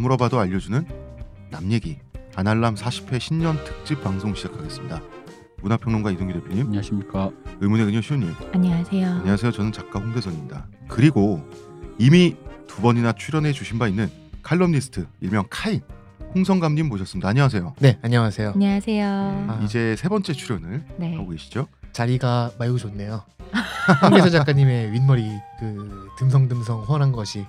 물어봐도 알려주는 남 얘기. 아날람 40회 신년 특집 방송 시작하겠습니다. 문화평론가 이동규 대표님, 안녕하십니까. 의문의 그녀 시호님. 안녕하세요. 안녕하세요. 저는 작가 홍대선입니다. 그리고 이미 두 번이나 출연해 주신 바 있는 칼럼니스트 일명 카인 홍성감님 모셨습니다. 안녕하세요. 네, 안녕하세요. 안녕하세요. 아. 이제 세 번째 출연을 네. 하고 계시죠? 자리가 매우 좋네요. 홍대선 작가님의 윗머리 그 듬성듬성 훤한 것이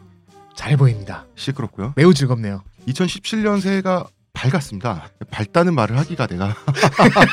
잘 보입니다. 시끄럽고요. 매우 즐겁네요. 2017년 새해가 밝았습니다. 밝다는 말을 하기가 내가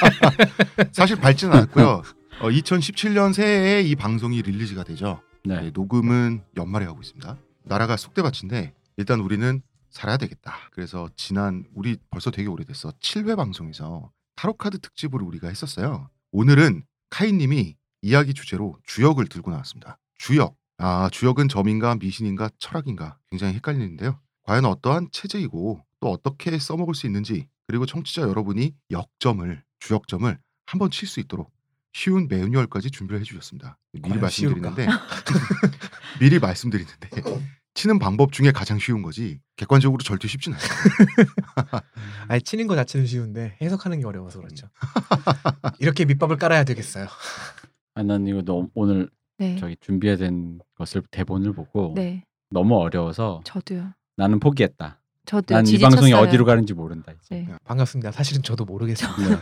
사실 밝지는 않았고요. 어, 2017년 새해에 이 방송이 릴리즈가 되죠. 네. 네, 녹음은 연말에 하고 있습니다. 나라가 쑥대밭인데 일단 우리는 살아야 되겠다. 그래서 지난 우리 벌써 되게 오래됐어. 7회 방송에서 타로 카드 특집을 우리가 했었어요. 오늘은 카이님이 이야기 주제로 주역을 들고 나왔습니다. 주역. 아 주역은 점인가 미신인가 철학인가 굉장히 헷갈리는데요. 과연 어떠한 체제이고 또 어떻게 써먹을 수 있는지 그리고 청취자 여러분이 역점을 주역점을 한번 칠 수 있도록 쉬운 매뉴얼까지 준비를 해주셨습니다. 미리 과연 말씀드리는데 미리 말씀드리는데 치는 방법 중에 가장 쉬운 거지 객관적으로 절대 쉽진 않아요. 아니 치는 거 자체는 쉬운데 해석하는 게 어려워서 그렇죠. 이렇게 밑밥을 깔아야 되겠어요. 아, 난 이거 너, 오늘 네. 저기 준비해야 된 것을 대본을 보고 네. 너무 어려워서 저도요. 나는 포기했다. 저도 난 이. 방송이 어디로 가는지 모른다. 이제. 네. 반갑습니다. 사실은 저도 모르겠어요. 네. 어,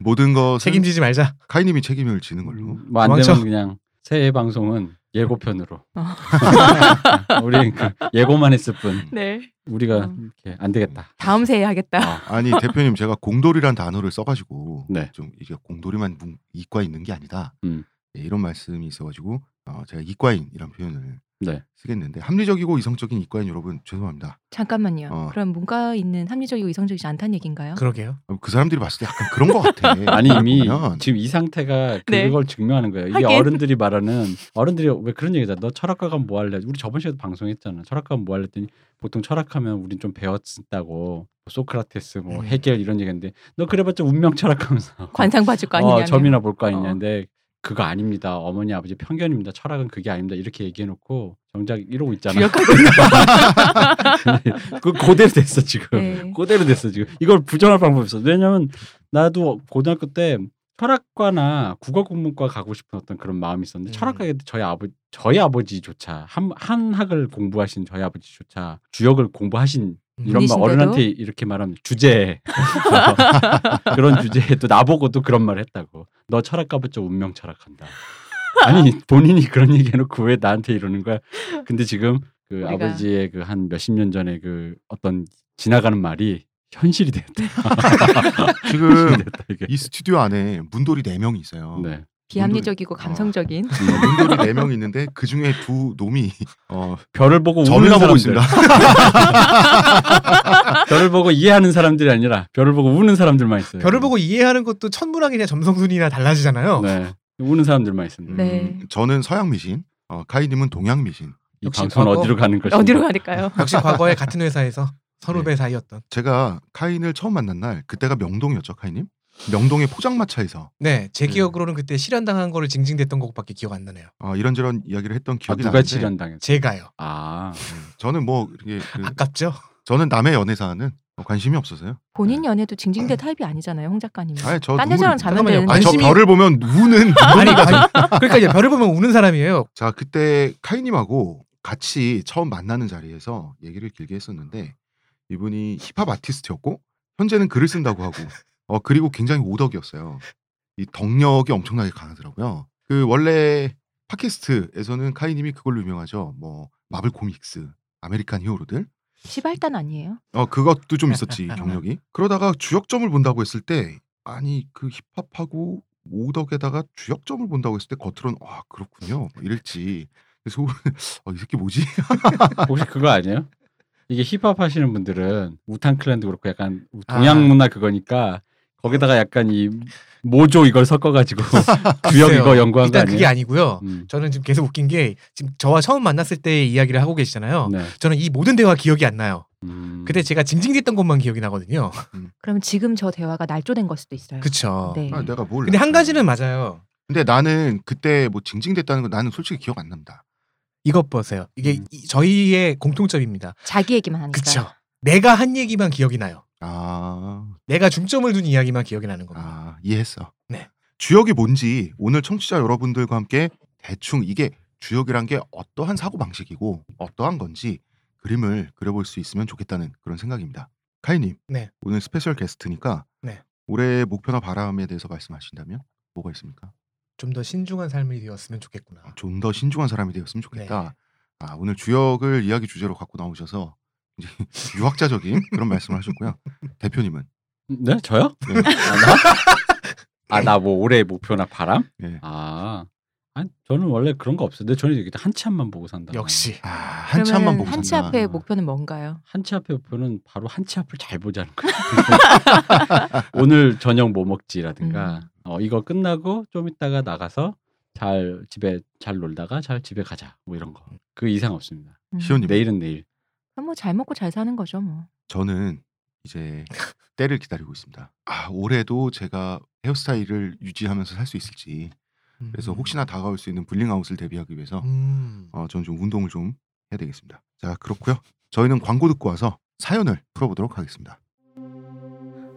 모든 것은 책임지지 말자. 카이님이 책임을 지는 걸로. 뭐안 도망쳐. 되면 그냥 새해 방송은 예고편으로. 어. 우리 그 예고만 했을 뿐. 네. 우리가 어. 이렇게 안 되겠다. 다음 새해 하겠다. 어, 아니 대표님 제가 공돌이란 단어를 써가지고 네. 좀 이게 공돌이만 문- 이과 있는 게 아니다 음. 네, 이런 말씀이 있어가지고 어, 제가 이과인이란 표현을 네. 쓰겠는데 합리적이고 이성적인 이과인 여러분 죄송합니다. 잠깐만요. 어. 그럼 문과 있는 합리적이고 이성적이지 않다는 얘기인가요? 그러게요. 어, 그 사람들이 봤을 때 약간 그런 것 같아. 아니 이미 보면. 지금 이 상태가 네. 그걸 증명하는 거예요. 이게 하긴. 어른들이 말하는 어른들이 왜 그런 얘기잖아. 너 철학과 가면 뭐 할래? 우리 저번 시간에도 방송했잖아. 철학과 가면 뭐 할래? 했더니 보통 철학하면 우린 좀 배웠다고 뭐 소크라테스 뭐 음. 해겔 이런 얘기인데 너 그래봤자 운명 철학하면서 관상 봐줄 거 아니냐? 어, 점이나 볼거 어. 아니냐인데 그거 아닙니다. 어머니 아버지 편견입니다. 철학은 그게 아닙니다. 이렇게 얘기해놓고 정작 이러고 있잖아. 주역하고 있는 그 그대로 됐어 지금. 네. 그대로 됐어 지금. 이걸 부정할 방법이 없어. 왜냐면 나도 고등학교 때 철학과나 국어국문과 가고 싶은 어떤 그런 마음이 있었는데 음. 철학과에 저희 아버 저희 아버지조차 한, 한 학을 공부하신 저희 아버지조차 주역을 공부하신 이런 말? 어른한테 이렇게 말하면 주제. 그런 주제에 또 나보고 또 그런 말을 했다고. 너 철학 가봤자 운명 철학한다. 아니 본인이 그런 얘기 해놓고 왜 나한테 이러는 거야? 근데 지금 그 우리가- 아버지의 그 한 몇십 년 전에 그 어떤 지나가는 말이 현실이 됐다. 지금 현실이 됐다 이 스튜디오 안에 문돌이 4명이 있어요. 네 비합리적이고 감성적인 어, 문돌이 4명이 있는데 그 중에 두 놈이 어, 별을 보고 우는 점이나 보고 사람들 있습니다. 별을 보고 이해하는 사람들이 아니라 별을 보고 우는 사람들만 있어요 별을 보고 이해하는 것도 천문학이나 점성순이나 달라지잖아요. 네 우는 사람들만 있습니다 네. 음, 저는 서양 미신, 어, 카이님은 동양 미신. 이 역시 방송은 과거- 어디로 가는 것인가 어디로 가니까요? 역시 과거에 같은 회사에서 선후배 사이였던. 제가 카인을 처음 만난 날 그때가 명동이었죠, 카이님? 명동의 포장마차에서 네, 제 네. 기억으로는 그때 실현당한 거를 징징댔던 것밖에 기억 안 나네요. 어, 이런저런 이야기를 했던 아, 기억이 누가 나는데 치련당했어 제가요. 아 음, 저는 뭐 이게 그, 아깝죠? 저는 남의 연애사는 뭐 관심이 없어서요. 본인 연애도 징징대 타입이 아니잖아요, 홍 작가님은. 아니 저 딴 여자랑. 자면. 되는데 아니 저 관심이- 별을 보면 우는 아니, 아니 그러니까 이제 별을 보면 우는 사람이에요. 자 그때 카이님하고 같이 처음 만나는 자리에서 얘기를 길게 했었는데 이분이 힙합 아티스트였고 현재는 글을 쓴다고 하고 어 그리고 굉장히 오덕이었어요. 이 덕력이 엄청나게 강하더라고요. 그 원래 팟캐스트에서는 카이님이 그걸로 유명하죠. 뭐 마블 코믹스, American 히어로들. 시발단 아니에요? 어 그것도 좀 있었지 경력이. 그러다가 주역점을 본다고 했을 때 아니 그 힙합하고 오덕에다가 주역점을 본다고 했을 때 겉으로는 아 그렇군요 뭐 이랬지. 그래서 어, 이 새끼 뭐지? 혹시 그거 아니에요? 이게 힙합 하시는 분들은 우탄 클랜도 그렇고 약간 아. 동양 문화 그거니까 거기다가 약간 이 모조 이걸 섞어가지고 글쎄요. 이거 연구한 거 일단 아니에요? 그게 아니고요. 음. 저는 지금 계속 웃긴 게 지금 저와 처음 만났을 때 이야기를 하고 계시잖아요. 네. 저는 이 모든 대화 기억이 안 나요. 음. 그때 제가 징징댔던 것만 기억이 나거든요. 그러면 지금 저 대화가 날조된 걸 수도 있어요. 그쵸. 네. 아, 내가 뭘? 근데 한 가지는 맞아요. 근데 나는 그때 뭐 징징댔다는 거 나는 솔직히 기억 안 납니다. 이것 보세요. 이게 음. 이- 저희의 공통점입니다. 자기 얘기만 하니까. 그쵸? 내가 한 얘기만 기억이 나요. 아, 내가 중점을 둔 이야기만 기억이 나는 겁니다. 아 이해했어. 네. 주역이 뭔지 오늘 청취자 여러분들과 함께 대충 이게 주역이란 게 어떠한 사고 방식이고 어떠한 건지 그림을 그려볼 수 있으면 좋겠다는 그런 생각입니다. 카이님, 네. 오늘 special 게스트니까 네. 올해 목표나 바람에 대해서 말씀하신다면 뭐가 있습니까? 좀 더 신중한 삶이 되었으면 좋겠구나. 좀 더 신중한 사람이 되었으면 좋겠다. 아, 오늘 주역을 이야기 주제로 갖고 나오셔서 유학자적인 그런 말씀을 하셨고요. 대표님은 네 저요? 네. 아나 뭐 올해 목표나 바람? 예. 아 아니, 저는 원래 그런 거 없어요. 근데 저는 이렇게 한치 앞만 보고 산다. 역시 아, 그러면 보고 한치 산다. 앞의 목표는 뭔가요? 한치 앞에 목표는 바로 한치 앞을 잘 보자는 거예요. 오늘 저녁 뭐 먹지라든가 음. 어, 이거 끝나고 좀 있다가 나가서 잘 집에 잘 놀다가 잘 집에 가자 뭐 이런 거. 그 이상 없습니다. 음. 시온님. 내일은 내일. 뭐 잘 먹고 잘 사는 거죠 뭐. 저는 이제 때를 기다리고 있습니다. 아, 올해도 제가 헤어스타일을 유지하면서 살 수 있을지. 그래서 음. 혹시나 다가올 수 있는 블링아웃을 대비하기 위해서 음. 어, 저는 좀 운동을 좀 해야 되겠습니다. 자, 그렇고요. 저희는 광고 듣고 와서 사연을 풀어보도록 하겠습니다.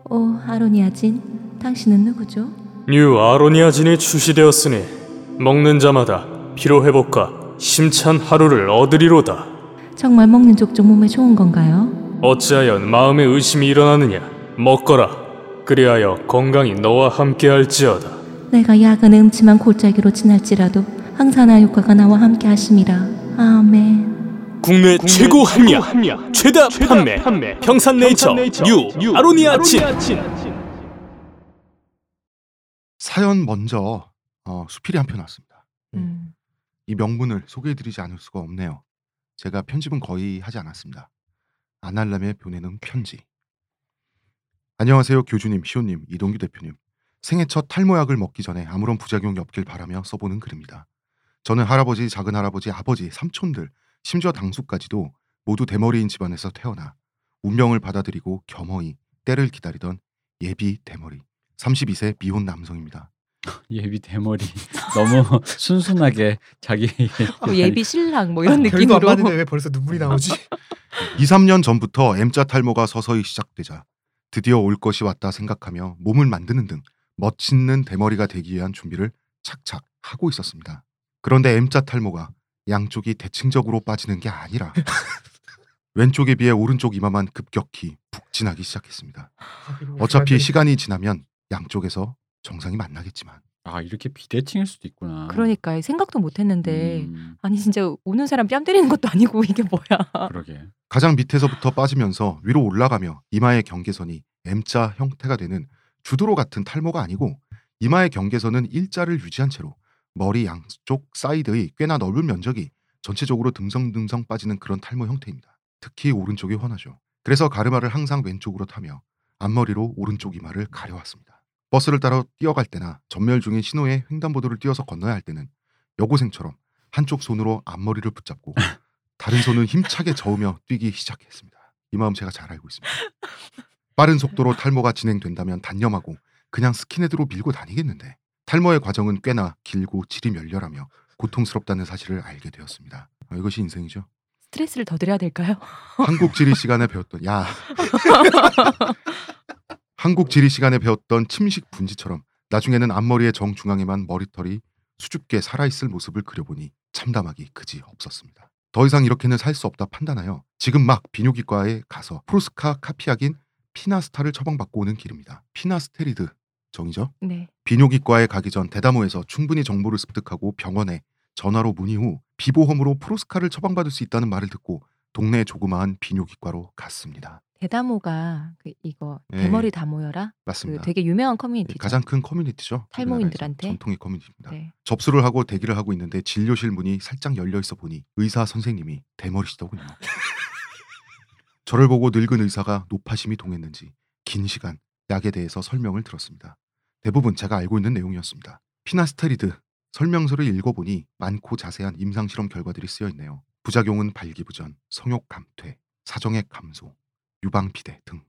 오 아로니아진, 당신은 누구죠? 뉴 아로니아진이 출시되었으니 먹는 자마다 피로 회복과 힘찬 하루를 얻으리로다. 정말 먹는 족족 몸에 좋은 건가요? 어찌하여 마음에 의심이 일어나느냐? 먹거라. 그리하여 건강이 너와 함께할지어다. 내가 약은 음침한 골짜기로 지날지라도 항산화 효과가 나와 함께 하심이라. 아멘. 국내, 최고 합리화, 최다, 판매, 평산네이처, 뉴, 아로니아진. 사연 먼저 어, 수필이 한 편 왔습니다. 음. 이 명문을 소개해드리지 않을 수가 없네요. 제가 편집은 거의 하지 않았습니다. 아날람에 보내는 편지. 안녕하세요, 교주님, 시호님, 이동규 대표님. 생애 첫 탈모약을 먹기 전에 아무런 부작용이 없길 바라며 써보는 글입니다. 저는 할아버지, 작은 할아버지, 아버지, 삼촌들, 심지어 당숙까지도 모두 대머리인 집안에서 태어나 운명을 받아들이고 겸허히 때를 기다리던 예비 대머리 32세 미혼 남성입니다. 예비 대머리 너무 순순하게 자기 뭐 예비 신랑 뭐 이런 안 느낌으로. 봤는데 왜 벌써 눈물이 나오지? 2, 3년 전부터 M자 탈모가 서서히 시작되자 드디어 올 것이 왔다 생각하며 몸을 만드는 등 멋있는 대머리가 되기 위한 준비를 착착 하고 있었습니다. 그런데 M자 탈모가 양쪽이 대칭적으로 빠지는 게 아니라 왼쪽에 비해 오른쪽 이마만 급격히 북진하기 시작했습니다. 어차피 시간이 지나면 양쪽에서 정상이 만나겠지만 아 이렇게 비대칭일 수도 있구나. 그러니까 생각도 못했는데 음, 아니 진짜 우는 사람 뺨 때리는 것도 아니고 이게 뭐야? 그러게. 가장 밑에서부터 빠지면서 위로 올라가며 이마의 경계선이 M자 형태가 되는 주도로 같은 탈모가 아니고 이마의 경계선은 일자를 유지한 채로 머리 양쪽 사이드의 꽤나 넓은 면적이 전체적으로 듬성듬성 빠지는 그런 탈모 형태입니다. 특히 오른쪽이 훤하죠. 그래서 가르마를 항상 왼쪽으로 타며 앞머리로 오른쪽 이마를 가려왔습니다. 버스를 따라 뛰어갈 때나 점멸 중인 신호에 횡단보도를 뛰어서 건너야 할 때는 여고생처럼 한쪽 손으로 앞머리를 붙잡고 다른 손은 힘차게 저으며 뛰기 시작했습니다. 이 마음 제가 잘 알고 있습니다. 빠른 속도로 탈모가 진행된다면 단념하고 그냥 스킨헤드로 밀고 다니겠는데 탈모의 과정은 꽤나 길고 질이 멸렬하며 고통스럽다는 사실을 알게 되었습니다. 아, 이것이 인생이죠. 스트레스를 더 드려야 될까요? 한국 지리 시간에 배웠던 야 한국 지리 시간에 배웠던 침식 분지처럼 나중에는 앞머리의 정중앙에만 머리털이 수줍게 살아있을 모습을 그려보니 참담하기 그지 없었습니다. 더 이상 이렇게는 살 수 없다 판단하여 지금 막 비뇨기과에 가서 프로스카 카피약인 피나스타를 처방받고 오는 길입니다. 피나스테리드 정이죠? 네. 비뇨기과에 가기 전 대다모에서 충분히 정보를 습득하고 병원에 전화로 문의 후 비보험으로 프로스카를 처방받을 수 있다는 말을 듣고 동네 조그마한 비뇨기과로 갔습니다. 대다모가 그 이거 네. 대머리 다 모여라. 그 맞습니다. 되게 유명한 예, 커뮤니티죠. 가장 큰 커뮤니티죠. 탈모인들한테? 전통의 커뮤니티입니다. 네. 접수를 하고 대기를 하고 있는데 진료실 문이 살짝 열려 있어 보니 의사 선생님이 대머리시더군요. 저를 보고 늙은 의사가 노파심이 동했는지 긴 시간 약에 대해서 설명을 들었습니다. 대부분 제가 알고 있는 내용이었습니다. 피나스테리드 설명서를 읽어보니 많고 자세한 임상실험 결과들이 쓰여 있네요. 부작용은 발기부전, 성욕 감퇴, 사정액 감소, 유방 비대 등.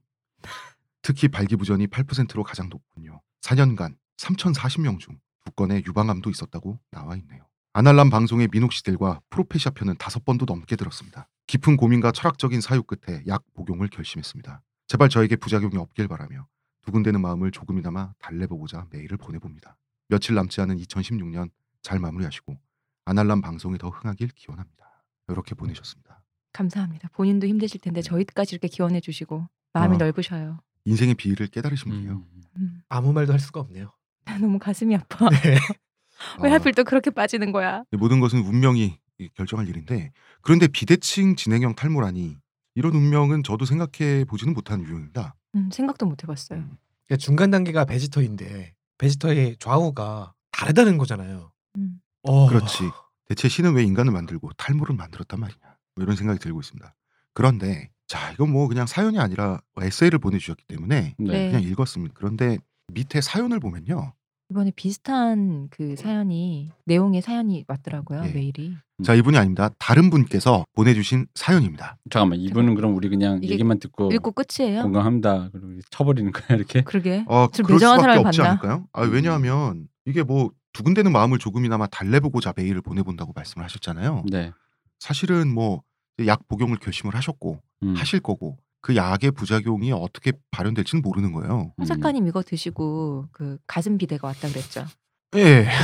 특히 발기부전이 8%로 가장 높군요. 4년간 3,040명 중 두 건의 유방암도 있었다고 나와 있네요. 아날람 방송의 민옥씨들과 프로페시아 편은 다섯 번도 넘게 들었습니다. 깊은 고민과 철학적인 사유 끝에 약 복용을 결심했습니다. 제발 저에게 부작용이 없길 바라며 두근대는 마음을 조금이나마 달래보고자 메일을 보내봅니다. 며칠 남지 않은 2016년 잘 마무리하시고 아날람 방송이 더 흥하길 기원합니다. 이렇게 보내셨습니다. 감사합니다. 본인도 힘드실 텐데 저희까지 이렇게 기원해 주시고 마음이 어. 넓으셔요. 인생의 비위를 깨달으신 분이에요. 음. 음. 아무 말도 할 수가 없네요. 너무 가슴이 아파. 네. 왜 아, 하필 또 그렇게 빠지는 거야? 모든 것은 운명이 결정할 일인데 그런데 비대칭 진행형 탈모라니 이런 운명은 저도 생각해 보지는 못한 유형입니다. 음, 생각도 못 해봤어요. 그러니까 중간 단계가 베지터인데 베지터의 좌우가 다르다는 거잖아요. 음. 어. 그렇지. 대체 신은 왜 인간을 만들고 탈모를 만들었단 말이냐 뭐 이런 생각이 들고 있습니다. 그런데 자 이건 뭐 그냥 사연이 아니라 에세이를 보내주셨기 때문에 네. 네. 그냥 읽었습니다. 그런데 밑에 사연을 보면요. 이번에 비슷한 그 사연이 내용의 사연이 왔더라고요 예. 메일이. 자 이분이 아닙니다. 다른 분께서 보내주신 사연입니다. 잠깐만 이분은 그럼 우리 그냥 얘기만 듣고 읽고 끝이에요? 공감합니다. 그리고 쳐버리는 거야 이렇게. 그러게. 어좀 그럴 매정한 수밖에 사람을 없지 봤나? 않을까요? 아 왜냐하면 이게 뭐 두근대는 마음을 조금이나마 달래보고자 메일을 보내본다고 말씀을 하셨잖아요. 네. 사실은 뭐 약 복용을 결심을 하셨고 음. 하실 거고 그 약의 부작용이 어떻게 발현될지는 모르는 거예요. 홍 작가님 이거 드시고 그 가슴 비대가 왔다 그랬죠. 예.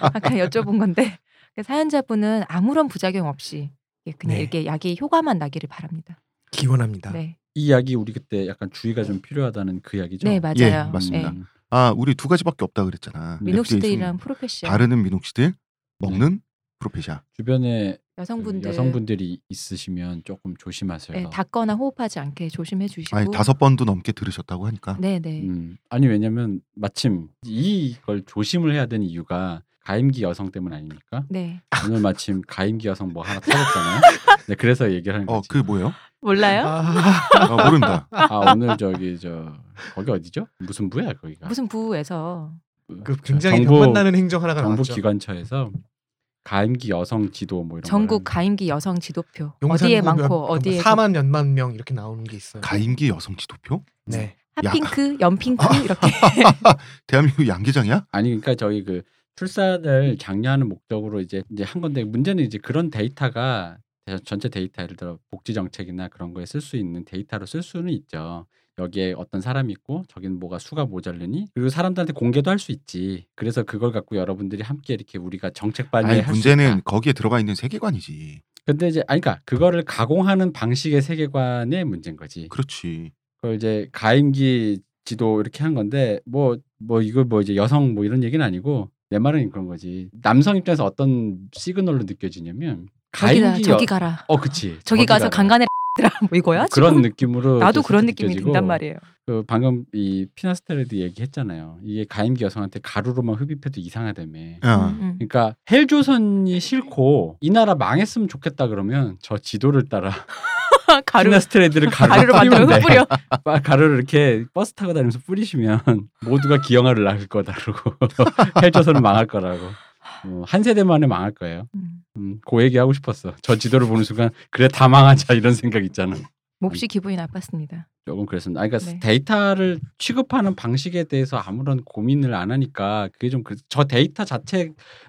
아까 여쭤본 건데 그 사연자분은 아무런 부작용 없이 예, 그냥 네. 이렇게 약이 효과만 나기를 바랍니다. 기원합니다. 네, 이 약이 우리 그때 약간 주의가 좀 필요하다는 그 약이죠. 네 맞아요. 예, 맞습니다. 네. 아 우리 두 가지밖에 없다 그랬잖아. 미녹시딜이랑 넷플릭스는 프로페시아 바르는 미녹시딜, 먹는 프로페시아. 주변에 그 여성분들 여성분들이 있으시면 조금 조심하세요. 네, 닿거나 호흡하지 않게 조심해 주시고. 아니 다섯 번도 넘게 들으셨다고 하니까. 네네. 음, 아니 왜냐면 마침 이걸 조심을 해야 되는 이유가 가임기 여성 때문 아닙니까? 네. 오늘 마침 가임기 여성 뭐 하나 터졌잖아요. 네, 그래서 얘기를 하는 어 거지. 그 뭐예요? 몰라요? 아, 아, 모른다. 아 오늘 저기 저 거기 어디죠? 무슨 부야 거기가? 무슨 부에서 그저 굉장히 정부- 병맛나는 행정 하나가 정부 나왔죠. 기관처에서 가임기 여성 지도 뭐 이런 전국 걸 가임기 여성 지도표 어디에 몇- 많고 어디에 4만 몇만 명 이렇게 나오는 게 있어요. 가임기 여성 지도표? 네. 핫핑크, 연핑크 이렇게 대한민국 양계장이야? 아니 그러니까 저희 그 출산을 장려하는 목적으로 이제 이제 한 건데 문제는 이제 그런 데이터가 전체 데이터 예를 들어 복지 정책이나 그런 거에 쓸 수 있는 데이터로 쓸 수는 있죠. 여기에 어떤 사람이 있고 저기는 뭐가 수가 모자르니 그리고 사람들한테 공개도 할 수 있지. 그래서 그걸 갖고 여러분들이 함께 이렇게 우리가 정책 반영할 수 문제는. 거기에 들어가 있는 세계관이지. 근데 이제 아니 그러니까 그거를 가공하는 방식의 세계관의 문제인 거지. 그렇지. 그걸 이제 가임기 지도 이렇게 한 건데 뭐뭐 이거 뭐 이제 여성 뭐 이런 얘기는 아니고 내 말은 그런 거지. 남성 입장에서 어떤 시그널로 느껴지냐면 가임기 저기 여... 가라 어 그치. 저기 가서 가라. 강간해 들아 뭐 이거야? 그런 지금? 느낌으로 나도 그런 느낌이 느껴지고 든단 말이에요. 그 방금 이 피나스테레드 얘기했잖아요. 이게 가임기 여성한테 가루로만 흡입해도 이상하다며. 야. 음, 음. 그러니까 헬조선이 싫고 이 나라 망했으면 좋겠다 그러면 저 지도를 따라 가루 피나스테리드를 가루 가루로 만들어. 흩뿌려. 빠- 가루를 이렇게 버스 타고 다니면서 뿌리시면 모두가 기형아를 낳을 거다라고 헬조선은 망할 거라고 어, 한 세대 만에 망할 거예요. 음. 음, 그 얘기 하고 싶었어. 저 지도를 보는 순간 그래 다 망하자 이런 생각 있잖아. 몹시 기분이 나빴습니다. 조금 그랬습니다. 아니, 그러니까 네. 데이터를 취급하는 방식에 대해서 아무런 고민을 안 하니까 그게 좀 저 데이터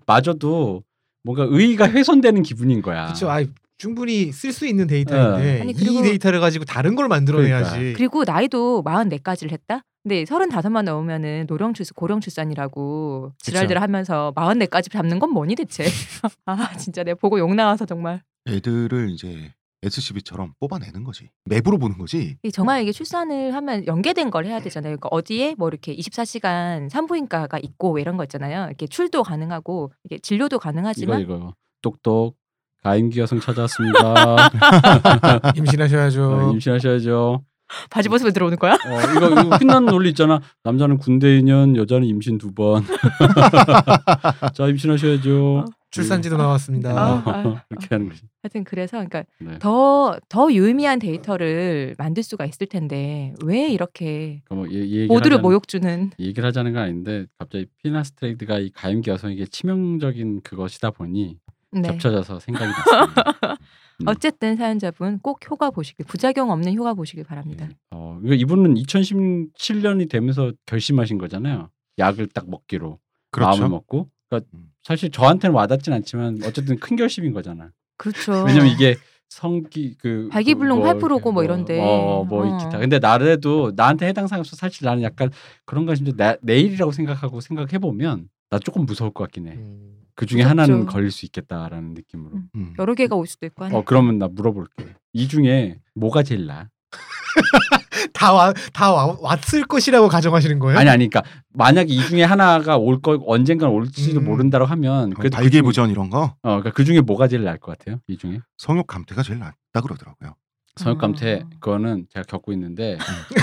자체마저도 뭔가 의의가 훼손되는 기분인 거야. 그렇죠. 아, 충분히 쓸 수 있는 데이터인데 아니, 그리고- 이 데이터를 가지고 다른 걸 만들어내야지. 그러니까. 그리고 나이도 44가지를 했다? 근데 35만 넘으면은 노령 출산, 고령 출산이라고 지랄들 하면서 44까지 잡는 건 뭐니 대체? 아 진짜 내가 보고 욕 나와서 정말 애들을 이제 SCB처럼 뽑아내는 거지. 맵으로 보는 거지. 정말 이게 출산을 하면 연계된 걸 해야 되잖아요. 그러니까 어디에 뭐 이렇게 24시간 산부인과가 있고 이런 거 있잖아요. 이렇게 출도 가능하고 이게 진료도 이거 가능하지만 이거 똑똑 가임기 여성 찾아왔습니다. 임신하셔야죠. 어, 임신하셔야죠. 바지 벗으면 들어오는 거야? 어, 이거, 이거 끝난 논리 있잖아. 남자는 군대 2년, 여자는 임신 두 번. 자 임신하셔야죠. 출산지도 나왔습니다. 아, 아. 이렇게 하는 거지. 하여튼 그래서 그러니까 네. 더더 유의미한 데이터를 만들 수가 있을 텐데 왜 이렇게 그러니까 뭐 얘기를 모두를 모욕 주는 이 얘기를 하자는 건 아닌데 갑자기 피나스테리드가 이 가임기 여성에게 치명적인 그것이다 보니 네. 겹쳐져서 생각이 났습니다. 음. 어쨌든 사연자분 꼭 효과 보시길 부작용 없는 효과 보시길 바랍니다. 예. 어, 이분은 2017년이 되면서 결심하신 거잖아요. 약을 딱 먹기로 마음을 그렇죠. 먹고. 그러니까 음. 사실 저한테는 와닿진 않지만 어쨌든 큰 결심인 거잖아. 그렇죠. 왜냐면 이게 성기 그 발기불능 그 활프로고 뭐 이런데. 어뭐 어. 기타. 근데 나래도 나한테 해당 없어 사실 나는 약간 그런 거 진짜 나, 내일이라고 생각하고 생각해 보면 나 조금 무서울 것 같긴 해. 음. 그 중에 무섭죠. 하나는 걸릴 수 있겠다라는 느낌으로. 음. 음. 여러 개가 올 수도 있고 하네. 어 그러면 나 물어볼게. 이 중에 뭐가 제일 나? 다 와, 다 와, 왔을 것이라고 가정하시는 거예요? 아니 아니 그러니까 만약에 이 중에 하나가 올 거 언젠간 올지도 음. 모른다고 하면 어, 그래도 그 발기부전 이런 거 어 그러니까 그 중에 뭐가 제일 나을 것 같아요? 이 중에 성욕 감퇴가 제일 낫다 그러더라고요. 성역감퇴 음. 그거는 제가 겪고 있는데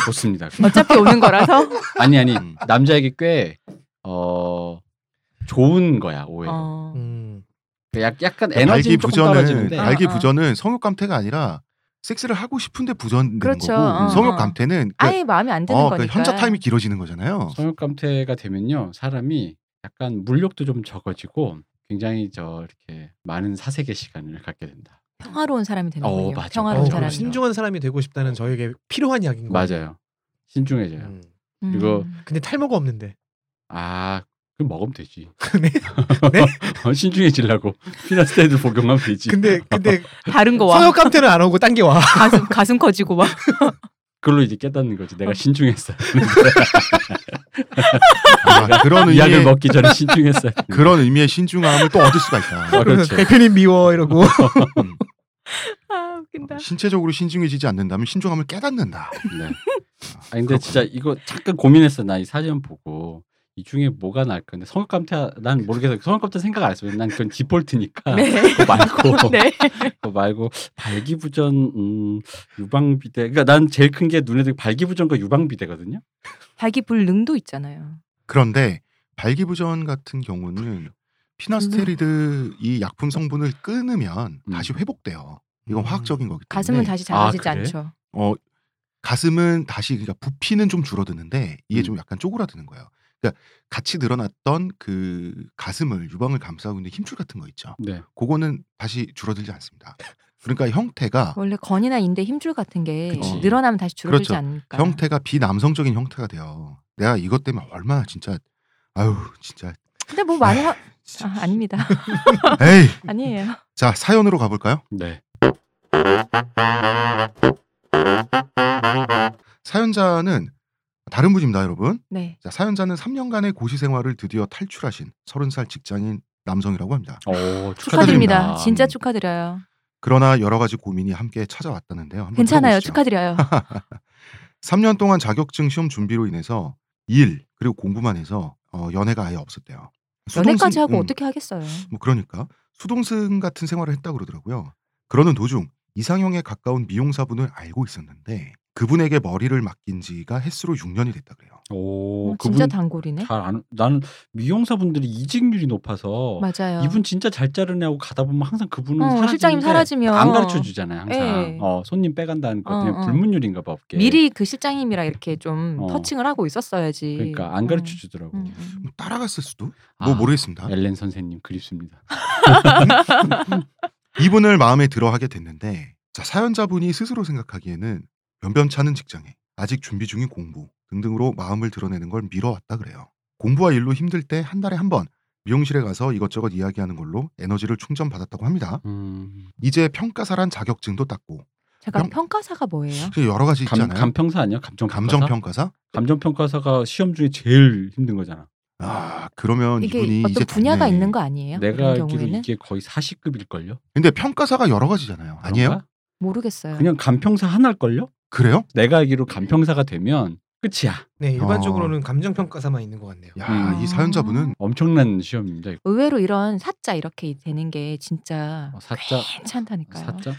좋습니다. 어차피 오는 거라서. 아니 아니 음. 남자에게 꽤 어 좋은 거야 오히려. 어. 음. 약, 약간 에너지는 조금 발기부전은 떨어지는데 아, 발기 부전은 성욕 감퇴가 아니라 섹스를 하고 싶은데 부전되는 그렇죠. 거고 어, 성욕 어. 감퇴는 그, 아예 마음에 안 드는 어, 그 거니까. 현자 타임이 길어지는 거잖아요. 성역감퇴가 되면요 사람이 약간 물욕도 좀 적어지고 굉장히 저 이렇게 많은 사색의 시간을 갖게 된다. 평화로운 사람이 되는 어, 거예요. 맞아. 평화로운 어, 어, 사람이. 신중한 사람이 되고 싶다는 저에게 필요한 약인 거예요. 맞아요. 신중해져요. 음. 그리고 음. 근데 탈모가 없는데. 아 그럼 먹으면 되지. 네? 네? 어, 신중해지려고 피나스테리드 복용하면 되지. 근데 근데 다른 거 와. 성욕 감퇴는 안 오고 딴 게 와. 가슴 가슴 커지고 막. 그걸로 이제 깨닫는 거지. 내가 신중했어. 아, 그런 이 약을 의미의 먹기 전에 신중했어. 그런 의미의 신중함을 또 얻을 수가 있다. 아, 그렇지. 대표님 미워 이러고. 음. 아 웃긴다. 신체적으로 신중해지지 않는다면 신중함을 깨닫는다. 네. 아 근데 진짜 이거 잠깐 고민했어. 나 이 사진 보고 이 중에 뭐가 나을 건데 성역감퇴 난 모르겠어. 성역감퇴 생각 안 했어. 난 그건 디폴트니까. 네. 그거 말고 네. 그거 말고 발기부전 음, 유방비대. 그러니까 난 제일 큰 게 눈에 들게 발기부전과 유방비대거든요. 발기불능도 있잖아요. 그런데 발기부전 같은 경우는 피나스테리드 이 약품 성분을 끊으면 음. 다시 회복돼요. 이건 음. 화학적인 거기 때문에 가슴은 다시 작아지지 아, 그래? 않죠. 어 가슴은 다시 그러니까 부피는 좀 줄어드는데 이게 음. 좀 약간 쪼그라드는 거예요. 그러니까 같이 늘어났던 그 가슴을 유방을 감싸고 있는 힘줄 같은 거 있죠. 네. 그거는 다시 줄어들지 않습니다. 그러니까 형태가 원래 건이나 인대 힘줄 같은 게 그치. 늘어나면 다시 줄어들지 그렇죠. 않을까. 형태가 비남성적인 형태가 돼요. 내가 이것 때문에 얼마나 진짜 아유 진짜 근데 뭐 많이 하... 아, 아닙니다. 에이 아니에요. 자 사연으로 가볼까요? 네. 사연자는 다른 분입니다, 여러분. 네. 자, 사연자는 3년간의 고시 생활을 드디어 탈출하신 30살 직장인 남성이라고 합니다. 오, 축하드립니다. 축하드립니다. 진짜 축하드려요. 그러나 여러 가지 고민이 함께 찾아왔다는데요. 한번 괜찮아요. 들어보시죠. 축하드려요. 3년 동안 자격증 시험 준비로 인해서 일 그리고 공부만 해서 어, 연애가 아예 없었대요. 연애까지 수동승- 하고 음, 어떻게 하겠어요. 뭐 그러니까 수동승 같은 생활을 했다 고 그러더라고요. 그러는 도중 이상형에 가까운 미용사분을 알고 있었는데 그분에게 머리를 맡긴 지가 햇수로 6년이 됐다 그래요. 오, 어, 진짜 단골이네. 잘 안, 나는 미용사분들이 이직률이 높아서 맞아요. 이분 진짜 잘 자르냐고 가다 보면 항상 그분은 어, 사라지는데 실장님 사라지면 안 가르쳐 주잖아요 항상 예. 어, 손님 빼간다는 거 어, 그냥 어. 불문율인가 봐 업계 미리 그 실장님이랑 이렇게 좀 어. 터칭을 하고 있었어야지. 그러니까 안 가르쳐 주더라고 음, 음. 뭐 따라갔을 수도? 아, 뭐 모르겠습니다. 엘렌 선생님 그립습니다 이분을 마음에 들어 하게 됐는데 자, 사연자분이 스스로 생각하기에는 변변찮은 직장에 아직 준비 중인 공부 등등으로 마음을 드러내는 걸 미뤄왔다 그래요. 공부와 일로 힘들 때 한 달에 한 번 미용실에 가서 이것저것 이야기하는 걸로 에너지를 충전받았다고 합니다. 음, 이제 평가사란 자격증도 땄고 잠깐 평- 평가사가 뭐예요? 그 여러 가지 감, 있잖아요. 감 평사 아니야 감정 감정 평가사? 감정 평가사가 시험 중에 제일 힘든 거잖아 아 그러면 이게 이분이 어떤 이제 분야가 됐네. 있는 거 아니에요? 내가 알기로 이게 거의 40급일 걸요 근데 평가사가 여러 가지잖아요. 아니에요? 모르겠어요. 그냥 감평사 하나일 걸요 그래요? 내가 알기로 감평사가 되면 끝이야 네 일반적으로는 감정 평가사만 있는 것 같네요. 야, 음. 이 사연자분은 엄청난 시험입니다 이거. 의외로 이런 사자 이렇게 되는 게 진짜 어, 사자 괜찮다니까요. 사자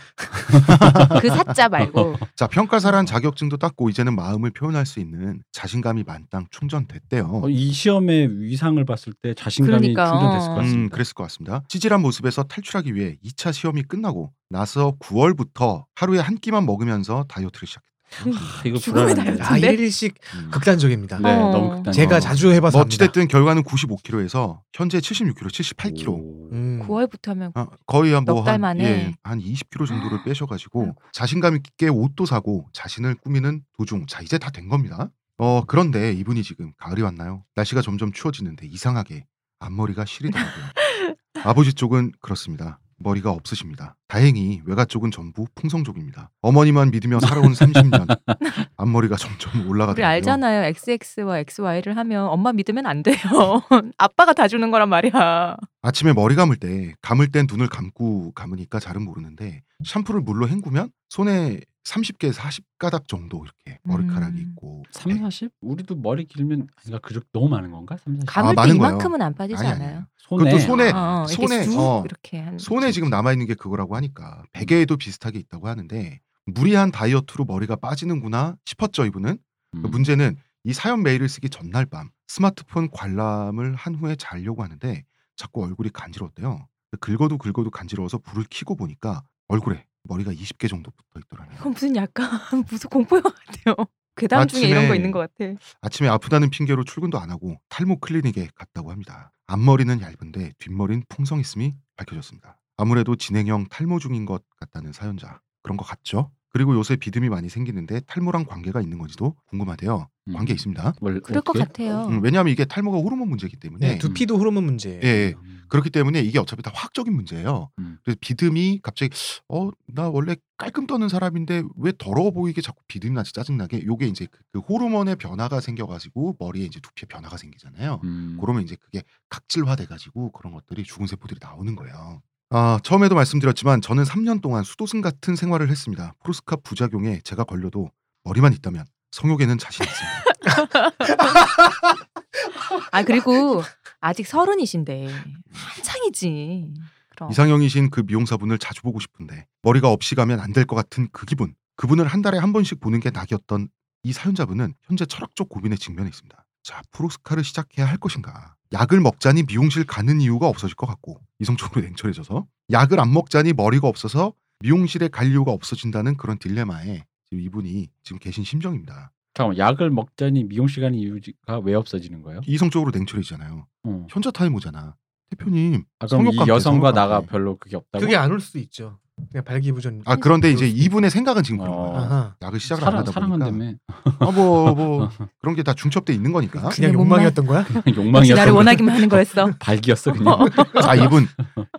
그 사자 말고 자 평가사란 자격증도 땄고 이제는 마음을 표현할 수 있는 자신감이 만땅 충전됐대요. 어, 이 시험의 위상을 봤을 때 자신감이 그러니까, 충전됐을 어. 것 같습니다. 음, 그랬을 것 같습니다. 찌질한 모습에서 탈출하기 위해 2차 시험이 끝나고 나서 9월부터 하루에 한 끼만 먹으면서 다이어트를 시작했다. 아, 이거 죽음의 불안한데. 아 근데? 일일씩 음. 극단적입니다. 네, 어. 너무 극단. 제가 자주 해봐서 뭐 합니다. 어찌됐든 결과는 95kg에서 현재 76kg, 78kg. 음. 9월부터 하면 아, 거의 넉달 뭐한 만에? 예, 한 20kg 정도를 아이고. 빼셔가지고 자신감 있게 옷도 사고 자신을 꾸미는 도중 자 이제 다 된 겁니다. 어 그런데 이분이 지금 가을이 왔나요? 날씨가 점점 추워지는데 이상하게 앞머리가 시리더라고요. 아버지 쪽은 그렇습니다. 머리가 없으십니다. 다행히 외가 쪽은 전부 풍성족입니다. 어머니만 믿으며 살아온 30년 앞머리가 점점 우리 올라가더라고요. 알잖아요. XX와 XY를 하면 엄마 믿으면 안 돼요. 아빠가 다 주는 거란 말이야. 아침에 머리 감을 때 감을 땐 눈을 감고 감으니까 잘은 모르는데 샴푸를 물로 헹구면 손에 30개 40가닥 정도 이렇게 머리카락이 음. 있고 3, 네. 40? 우리도 머리 길면 아닌가 그렇게 너무 많은 건가? 3, 40? 감을 거예요. 이만큼은 안 빠지지 아니, 아니, 않아요. 손에 그것도 손에- 어, 어, 이렇게 손에, 쑥 어, 이렇게 한 손에 지금 남아 있는 게 그거라고 하니까 베개에도 비슷하게 있다고 하는데 무리한 다이어트로 머리가 빠지는구나 싶었죠 이분은 음. 그 문제는 이 사연 메일을 쓰기 전날 밤 스마트폰 관람을 한 후에 자려고 하는데 자꾸 얼굴이 간지러웠대요. 긁어도 긁어도 간지러워서 불을 켜고 보니까 얼굴에 머리가 20개 정도 붙어 있더라고요. 이건 무슨 약간 무슨 공포 영화 같아요. 괴담 중에 이런 거 아침에- 있는 것 같아. 아침에 아프다는 핑계로 출근도 안 하고 탈모 클리닉에 갔다고 합니다. 앞머리는 얇은데 뒷머리는 풍성했음이 밝혀졌습니다. 아무래도 진행형 탈모 중인 것 같다는 사연자 그런 것 같죠? 그리고 요새 비듬이 많이 생기는데 탈모랑 관계가 있는 건지도 궁금하대요. 음. 관계 있습니다. 뭘 그럴 것? 같아요. 음, 왜냐하면 이게 탈모가 호르몬 문제이기 때문에 네, 두피도 호르몬 문제예요. 예, 예. 음. 그렇기 때문에 이게 어차피 다 화학적인 문제예요. 음. 그래서 비듬이 갑자기 어 나 원래 깔끔 떠는 사람인데 왜 더러워 보이게 자꾸 비듬이 나지 짜증나게 요게 이제 그, 그 호르몬의 변화가 생겨가지고 머리에 이제 두피에 변화가 생기잖아요. 음. 그러면 이제 그게 각질화 돼가지고 그런 것들이 죽은 세포들이 나오는 거예요. 아 처음에도 말씀드렸지만 저는 3년 동안 수도승 같은 생활을 했습니다. 프로스카 부작용에 제가 걸려도 머리만 있다면 성욕에는 자신 있습니다. 아 그리고 아직 서른이신데 한창이지. 그럼. 이상형이신 그 미용사분을 자주 보고 싶은데 머리가 없이 가면 안 될 것 같은 그 기분. 그분을 한 달에 한 번씩 보는 게 낙이었던 이 사연자분은 현재 철학적 고민에 직면해 있습니다. 자, 프로스카를 시작해야 할 것인가? 약을 먹자니 미용실 가는 이유가 없어질 것 같고 이성적으로 냉철해져서 약을 안 먹자니 머리가 없어서 미용실에 갈 이유가 없어진다는 그런 딜레마에 지금 이분이 지금 계신 심정입니다. 잠깐만 약을 먹자니 미용 시간이 이유가 왜 없어지는 거예요? 이성적으로 냉철해지잖아요. 어. 현자 타이모잖아. 대표님. 아, 그럼 이 여성과 성욕 나가 관계. 별로 그게 없다고? 그게 안 올 수도 있죠. 그냥 발기부전. 아 그런데 이제 이분의 생각은 지금 그런 어. 거야. 아하. 약을 시작을 안 사랑 하다 보니까 사랑한다며 아뭐 뭐 그런 게 다 중첩돼 있는 거니까. 그냥 내 욕망이었던 거야? 역시 나를 원하기만 하는 거였어. 발기였어 그냥. 아 이분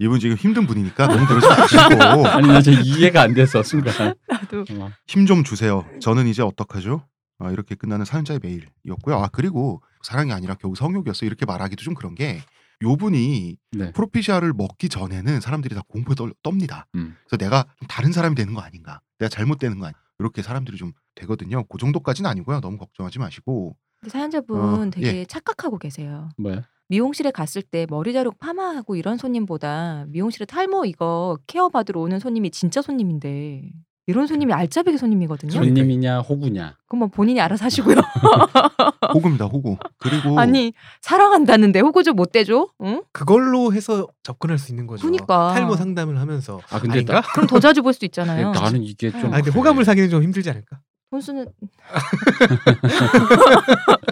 이분 지금 힘든 분이니까 너무 그러지 마시고 아니 나 이해가 안 돼서 순간. 나도. 어. 힘좀 주세요. 저는 이제 어떡하죠? 아, 이렇게 끝나는 사연자의 메일이었고요. 아 그리고 사랑이 아니라 겨우 성욕이었어 이렇게 말하기도 좀 그런 게 요분이 네. 프로피샤를 먹기 전에는 사람들이 다 공포에 떨, 떱니다. 음. 그래서 내가 좀 다른 사람이 되는 거 아닌가? 내가 잘못되는 거 아닌가? 이렇게 사람들이 좀 되거든요. 그 정도까지는 아니고요. 너무 걱정하지 마시고 사연자분 어, 되게 예. 착각하고 계세요. 뭐야? 미용실에 갔을 때 머리 자르고 파마하고 이런 손님보다 미용실에 탈모 이거 케어 받으러 오는 손님이 진짜 손님인데 이런 손님이 알짜배기 손님이거든요. 손님이냐 호구냐? 그럼 뭐 본인이 알아서 하시고요. 호구입니다. 호구. 그리고 아니 사랑한다는데 호구 좀 못 대줘? 응? 그걸로 해서 접근할 수 있는 거죠. 그니까. 탈모 상담을 하면서. 아 근데 아닌가? 그럼 더 자주 볼수 있잖아요. 나는 이게 좀. 아, 아 근데 호감을 사기는 좀 힘들지 않을까? 혼수는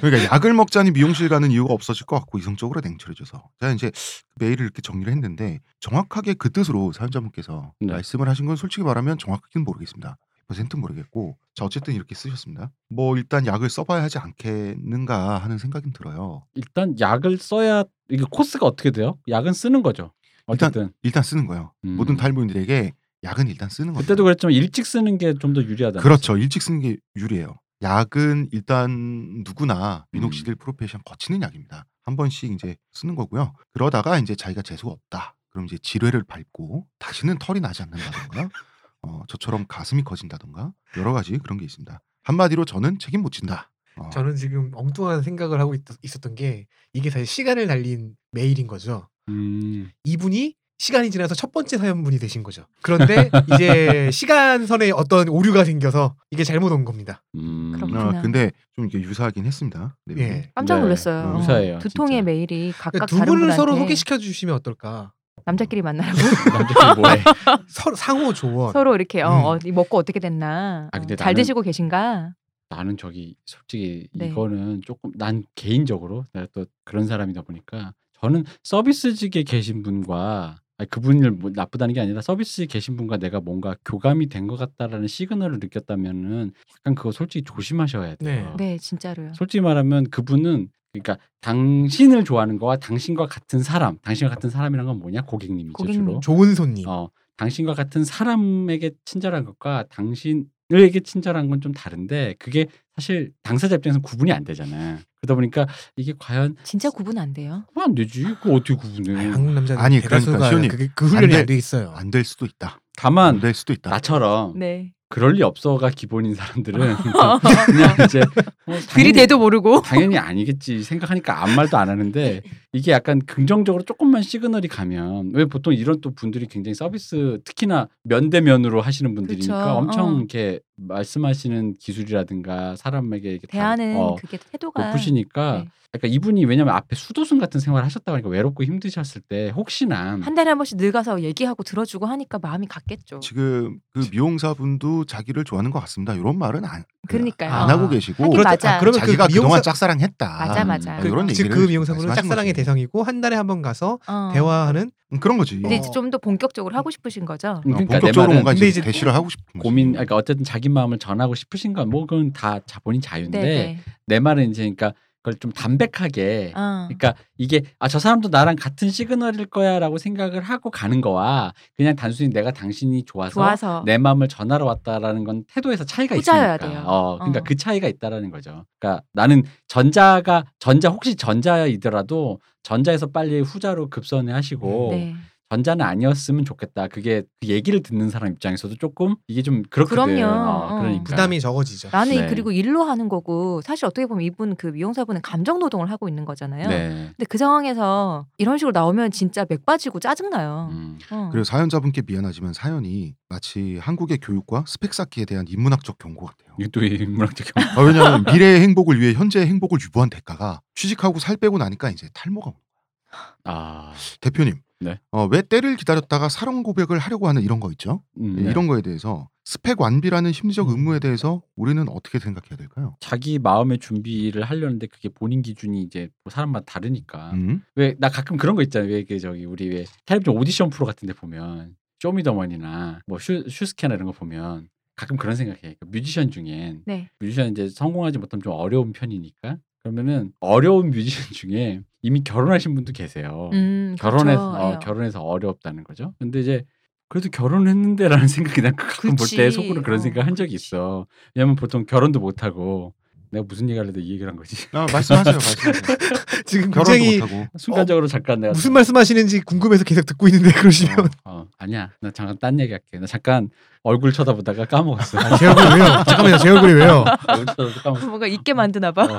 그러니까 약을 먹자니 미용실 가는 이유가 없어질 것 같고 이성적으로 냉철해져서 제가 이제 메일을 이렇게 정리를 했는데 정확하게 그 뜻으로 사연자분께서 네. 말씀을 하신 건 솔직히 말하면 정확하게는 모르겠습니다. 100% 모르겠고 자 어쨌든 이렇게 쓰셨습니다. 뭐 일단 약을 써봐야 하지 않겠는가 하는 생각은 들어요. 일단 약을 써야 이게 코스가 어떻게 돼요? 약은 쓰는 거죠. 어쨌든 일단 쓰는 거예요. 음. 모든 탈모인들에게 약은 일단 쓰는 거죠. 그때도 그랬지만 일찍 쓰는 게 좀 더 유리하다. 그렇죠. 일찍 쓰는 게 유리해요. 약은 일단 누구나 음. 미녹시딜 프로페션 거치는 약입니다. 한 번씩 이제 쓰는 거고요. 그러다가 이제 자기가 재수가 없다. 그럼 이제 지뢰를 밟고 다시는 털이 나지 않는다던가, 어, 저처럼 가슴이 커진다던가 여러 가지 그런 게 있습니다. 한마디로 저는 책임 못 진다. 어, 저는 지금 엉뚱한 생각을 하고 있, 있었던 게 이게 사실 시간을 달린 메일인 거죠. 음. 이분이 시간이 지나서 첫 번째 사연분이 되신 거죠. 그런데 이제 시간선에 어떤 오류가 생겨서 이게 잘못 온 겁니다. 음. 그렇구나. 어, 근데 좀 이게 유사하긴 했습니다. 네. 예. 깜짝 네. 놀랐어요. 유사해요, 두 진짜. 통의 메일이 각각 그러니까 두 다른 분을 서로 소개시켜 주시면 어떨까? 남자끼리 만나라고 남자끼리 뭐해? 서로 상호 조언. 서로 이렇게 어, 음. 어, 이 먹고 어떻게 됐나 아, 근데 어, 잘 나는- 드시고 계신가 나는 저기 솔직히 네. 이거는 조금 난 개인적으로 내가 또 그런 사람이다 보니까 저는 서비스직에 계신 분과 아니, 그분을 뭐 나쁘다는 게 아니라 서비스에 계신 분과 내가 뭔가 교감이 된 것 같다라는 시그널을 느꼈다면은 약간 그거 솔직히 조심하셔야 돼요. 네. 네 진짜로요 솔직히 말하면 그분은 그러니까 당신을 좋아하는 거와 당신과 같은 사람, 당신과 같은 사람이란 건 뭐냐? 고객님이죠 고객님. 주로. 좋은 손님. 어, 당신과 같은 사람에게 친절한 것과 당신 에게 친절한 건 좀 다른데 그게 사실 당사자 입장에서 구분이 안 되잖아. 그러다 보니까 이게 과연 진짜 구분 안 돼요. 안 되지? 그거 어떻게 구분해? 한국 남자는 아니, 그러니까 시온이 그게 그 훈련이 안안돼 있어요. 안 될 수도 있다. 다만 안 될 수도 있다. 나처럼 네. 그럴 리 없어가 기본인 사람들은 그냥 이제 어, 당연히- 들이대도 모르고. 당연히 아니겠지 생각하니까 아무 말도 안 하는데 이게 약간 긍정적으로 조금만 시그널이 가면 왜 보통 이런 또 분들이 굉장히 서비스 특히나 면대면으로 하시는 분들이니까 그쵸. 엄청 어. 이렇게 말씀하시는 기술이라든가 사람에게 이렇게 다- 대하는 어, 그게 태도가 높으시니까 네. 그러니까 이분이 왜냐면 앞에 수도승 같은 생활을 하셨다 보니까 외롭고 힘드셨을 때 혹시나 한 달에 한 번씩 늙어서 얘기하고 들어주고 하니까 마음이 갔겠죠. 지금 그 미용사분도 자기를 좋아하는 것 같습니다. 이런 말은 안, 그러니까요. 안 하고 계시고. 맞아. 아, 그러면 자기가 그그 동안 미용사 짝사랑했다. 맞아 맞아. 그- 뭐 이런 즉 얘기를 그 미용사분은 짝사랑의 거죠. 대상이고 한 달에 한 번 가서 어. 대화하는 음, 그런 거지. 근데 어. 이제 좀 더 본격적으로 하고 싶으신 거죠. 음, 그러니까 내 본격적으로 뭔가 근데 이제 이제 대시를 하고 싶은 거지. 고민 그러니까 어쨌든 자기 마음을 전하고 싶으신 건 뭐 그건 다 자- 본인 자유인데 네. 내 말은 이제 그러니까 그걸 좀 담백하게 어. 그러니까 이게 아 저 사람도 나랑 같은 시그널일 거야라고 생각을 하고 가는 거와 그냥 단순히 내가 당신이 좋아서, 좋아서 내 마음을 전하러 왔다라는 건 태도에서 차이가 있으니까. 돼요. 어, 그러니까 어. 그 차이가 있다라는 거죠. 그러니까 나는 전자가 전자 혹시 전자이더라도 전자에서 빨리 후자로 급선회 하시고 네. 전자는 아니었으면 좋겠다. 그게 그 얘기를 듣는 사람 입장에서도 조금 이게 좀 그렇거든. 그럼요. 어, 어. 그러니까. 부담이 적어지죠. 나는 이- 네. 그리고 일로 하는 거고 사실 어떻게 보면 이분 그 미용사분은 감정 노동을 하고 있는 거잖아요. 네. 근데 그 상황에서 이런 식으로 나오면 진짜 맥 빠지고 짜증 나요. 음. 어. 그리고 사연자분께 미안하지만 사연이 마치 한국의 교육과 스펙 쌓기에 대한 인문학적 경고 같아요. 이게 또 인문학적 경험. 아, 왜냐하면 미래의 행복을 위해 현재의 행복을 유보한 대가가 취직하고 살 빼고 나니까 이제 탈모가 오는 거예요. 아, 대표님, 네. 어, 왜 때를 기다렸다가 사랑 고백을 하려고 하는 이런 거 있죠? 음, 네. 이런 거에 대해서 스펙 완비라는 심리적 의무에 대해서 우리는 어떻게 생각해야 될까요? 자기 마음의 준비를 하려는데 그게 본인 기준이 이제 뭐 사람마다 다르니까 음? 왜나 가끔 그런 거 있잖아요 왜그 저기 우리 왜 텔레비전 오디션 프로 같은 데 보면 쇼미더머니나 뭐 슈, 슈스케나 이런 거 보면 가끔 그런 생각해 그 뮤지션 중엔 네. 뮤지션 이제 성공하지 못하면 좀 어려운 편이니까 그러면은 어려운 뮤지션 중에 이미 결혼하신 분도 계세요 음, 결혼해서 그렇죠. 어, 예. 결혼해서 어렵다는 거죠 근데 이제 그래도 결혼했는데라는 생각이 난 가끔 볼때 그치. 속으로 그런 어, 생각 한 적이 있어 왜냐면 보통 결혼도 못 하고 내가 무슨 얘기 하려다 이 얘기를 한 거지 아, 말씀하세요, 말씀하세요. 지금 굉장히. 순간적으로 잠깐 내가 무슨 말씀하시는지 궁금해서 계속 듣고 있는데 그러시면 어, 어, 아니야 나 잠깐 딴 얘기 할게 나 잠깐 얼굴 쳐다보다가 까먹었어 아, 제 얼굴이 왜요? 잠깐만요, 제 얼굴이 왜요? 얼굴 뭔가 있게 만드나 봐. 어,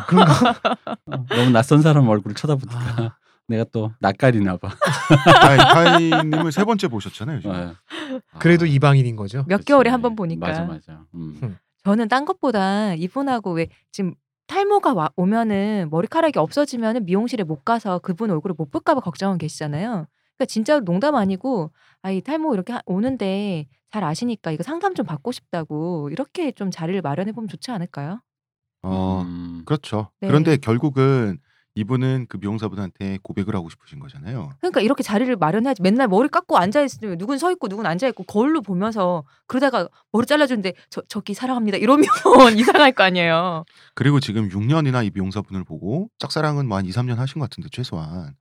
어, 너무 낯선 사람 얼굴을 쳐다보다가 내가 또 낯가리나 봐 카이, 카이님을 세 번째 보셨잖아요. 지금. 어. 그래도 아, 이방인인 거죠. 몇 그치. 개월에 한 번 보니까. 맞아 맞아 음. 저는 딴 것보다 이분하고 왜 지금 탈모가 와, 오면은 머리카락이 없어지면은 미용실에 못 가서 그분 얼굴을 못 볼까봐 걱정은 계시잖아요. 그러니까 진짜로 농담 아니고 아이 탈모 이렇게 하- 오는데 잘 아시니까 이거 상담 좀 받고 싶다고 이렇게 좀 자리를 마련해 보면 좋지 않을까요? 어, 음. 그렇죠. 네. 그런데 결국은 이분은 그 미용사분한테 고백을 하고 싶으신 거잖아요. 그러니까 이렇게 자리를 마련해야지 맨날 머리 깎고 앉아 있으면 누군 서 있고 누군 앉아 있고 거울로 보면서 그러다가 머리 잘라주는데 저 저기 사랑합니다 이러면 이상할 거 아니에요. 그리고 지금 6년이나 이 미용사분을 보고 짝사랑은 뭐 한 2, 3년 하신 것 같은데 최소한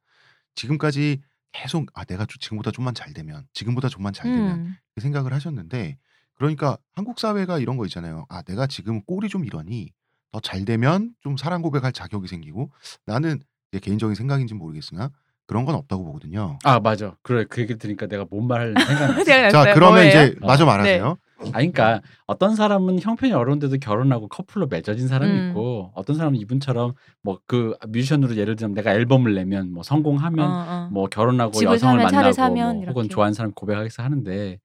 지금까지 계속 아 내가 좀 지금보다 좀만 잘 되면 지금보다 좀만 잘 되면 음. 그 생각을 하셨는데 그러니까 한국 사회가 이런 거 있잖아요. 아 내가 지금 꼴이 좀 이러니 더 잘 되면 좀 사랑 고백할 자격이 생기고 나는 제 개인적인 생각인지 는 모르겠으나 그런 건 없다고 보거든요. 아 맞아 그래 그 얘기를 들으니까 내가 뭔 말을 생각났어 생각났어요. 자 그러면 뭐예요? 이제 마저 어. 말하세요. 아 그러니까 어떤 사람은 형편이 어려운데도 결혼하고 커플로 맺어진 사람이 음. 있고 어떤 사람은 이분처럼 뭐 그 뮤지션으로 예를 들면 내가 앨범을 내면 뭐 성공하면 어, 어. 뭐 결혼하고 여성을 사면, 만나고 사면 뭐 혹은. 좋아하는 사람 고백하겠어 하는데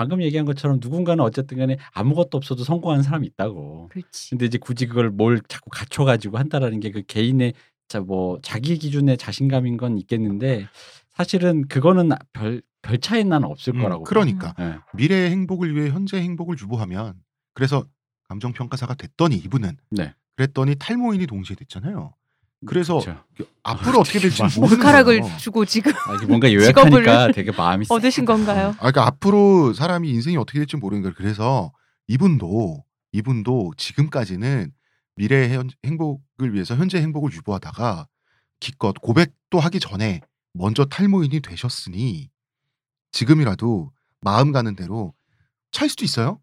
방금 얘기한 것처럼 누군가는 어쨌든 간에 아무것도 없어도 성공하는 사람이 있다고. 그렇지. 근데 이제 굳이 그걸 뭘 자꾸 갖춰 가지고 한다라는 게 그 개인의 자뭐 자기 기준의 자신감인 건 있겠는데 사실은 그거는 별 별 차이 나는 없을 음, 거라고. 그러니까 예. 미래의 행복을 위해 현재의 행복을 유보하면 그래서 감정 평가사가 됐더니 이분은 네. 그랬더니 탈모인이 동시에 됐잖아요. 그래서 그렇죠. 그 앞으로 어떻게 될지 모르는 거예요. 주고 지금 아, 뭔가 요약하니까 되게 마음이 쎄. 얻으신 건가요? 아, 그러니까 앞으로 사람이 인생이 어떻게 될지 모르는 거예요. 그래서 이분도 이분도 지금까지는 미래의 현- 행복을 위해서 현재 행복을 유보하다가 기껏 고백도 하기 전에 먼저 탈모인이 되셨으니 지금이라도 마음 가는 대로 찰 수도 있어요.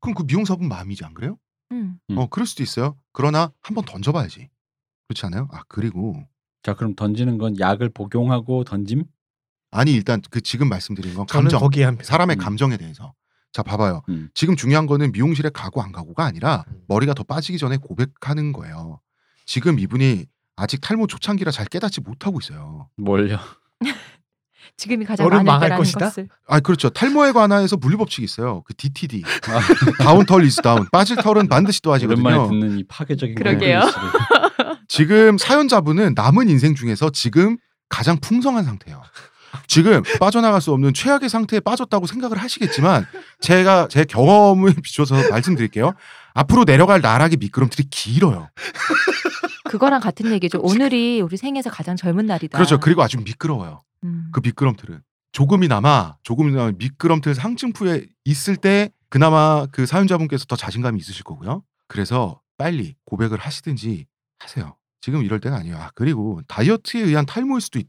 그럼 그 미용사분 마음이지 안 그래요? 음. 음. 어 그럴 수도 있어요. 그러나 한번 던져봐야지. 그렇지 않아요? 아 그리고 자 그럼 던지는 건 약을 복용하고 던짐? 아니 일단 그 지금 말씀드린 건 감정 거기에 한 표. 사람의 음. 감정에 대해서 자 봐봐요. 음. 지금 중요한 거는 미용실에 가고 안 가고가 아니라 음. 머리가 더 빠지기 전에 고백하는 거예요. 지금 이분이 아직 탈모 초창기라 잘 깨닫지 못하고 있어요. 뭘요? 지금이 가장 많을 것이다? 것을. 아 그렇죠. 탈모에 관해서 물리 법칙이 있어요. 그 DTD down 털 is down 빠질 털은 반드시 오랜만에 또하시거든요. 듣는 이 파괴적인 그러게요. 지금 사연자분은 남은 인생 중에서 지금 가장 풍성한 상태예요. 지금 빠져나갈 수 없는 최악의 상태에 빠졌다고 생각을 하시겠지만 제가 제 경험을 비춰서 말씀드릴게요. 앞으로 내려갈 나락의 미끄럼틀이 길어요. 그거랑 같은 얘기죠. 오늘이 우리 생에서 가장 젊은 날이다. 그렇죠. 그리고 아주 미끄러워요. 음. 그 미끄럼틀은 조금이나마 조금이나마 미끄럼틀 상층부에 있을 때 그나마 그 사연자분께서 더 자신감이 있으실 거고요. 그래서 빨리 고백을 하시든지 하세요. 지금 이럴 때가 아니에요. 아, 그리고 다이어트에 의한 탈모일 수도 있,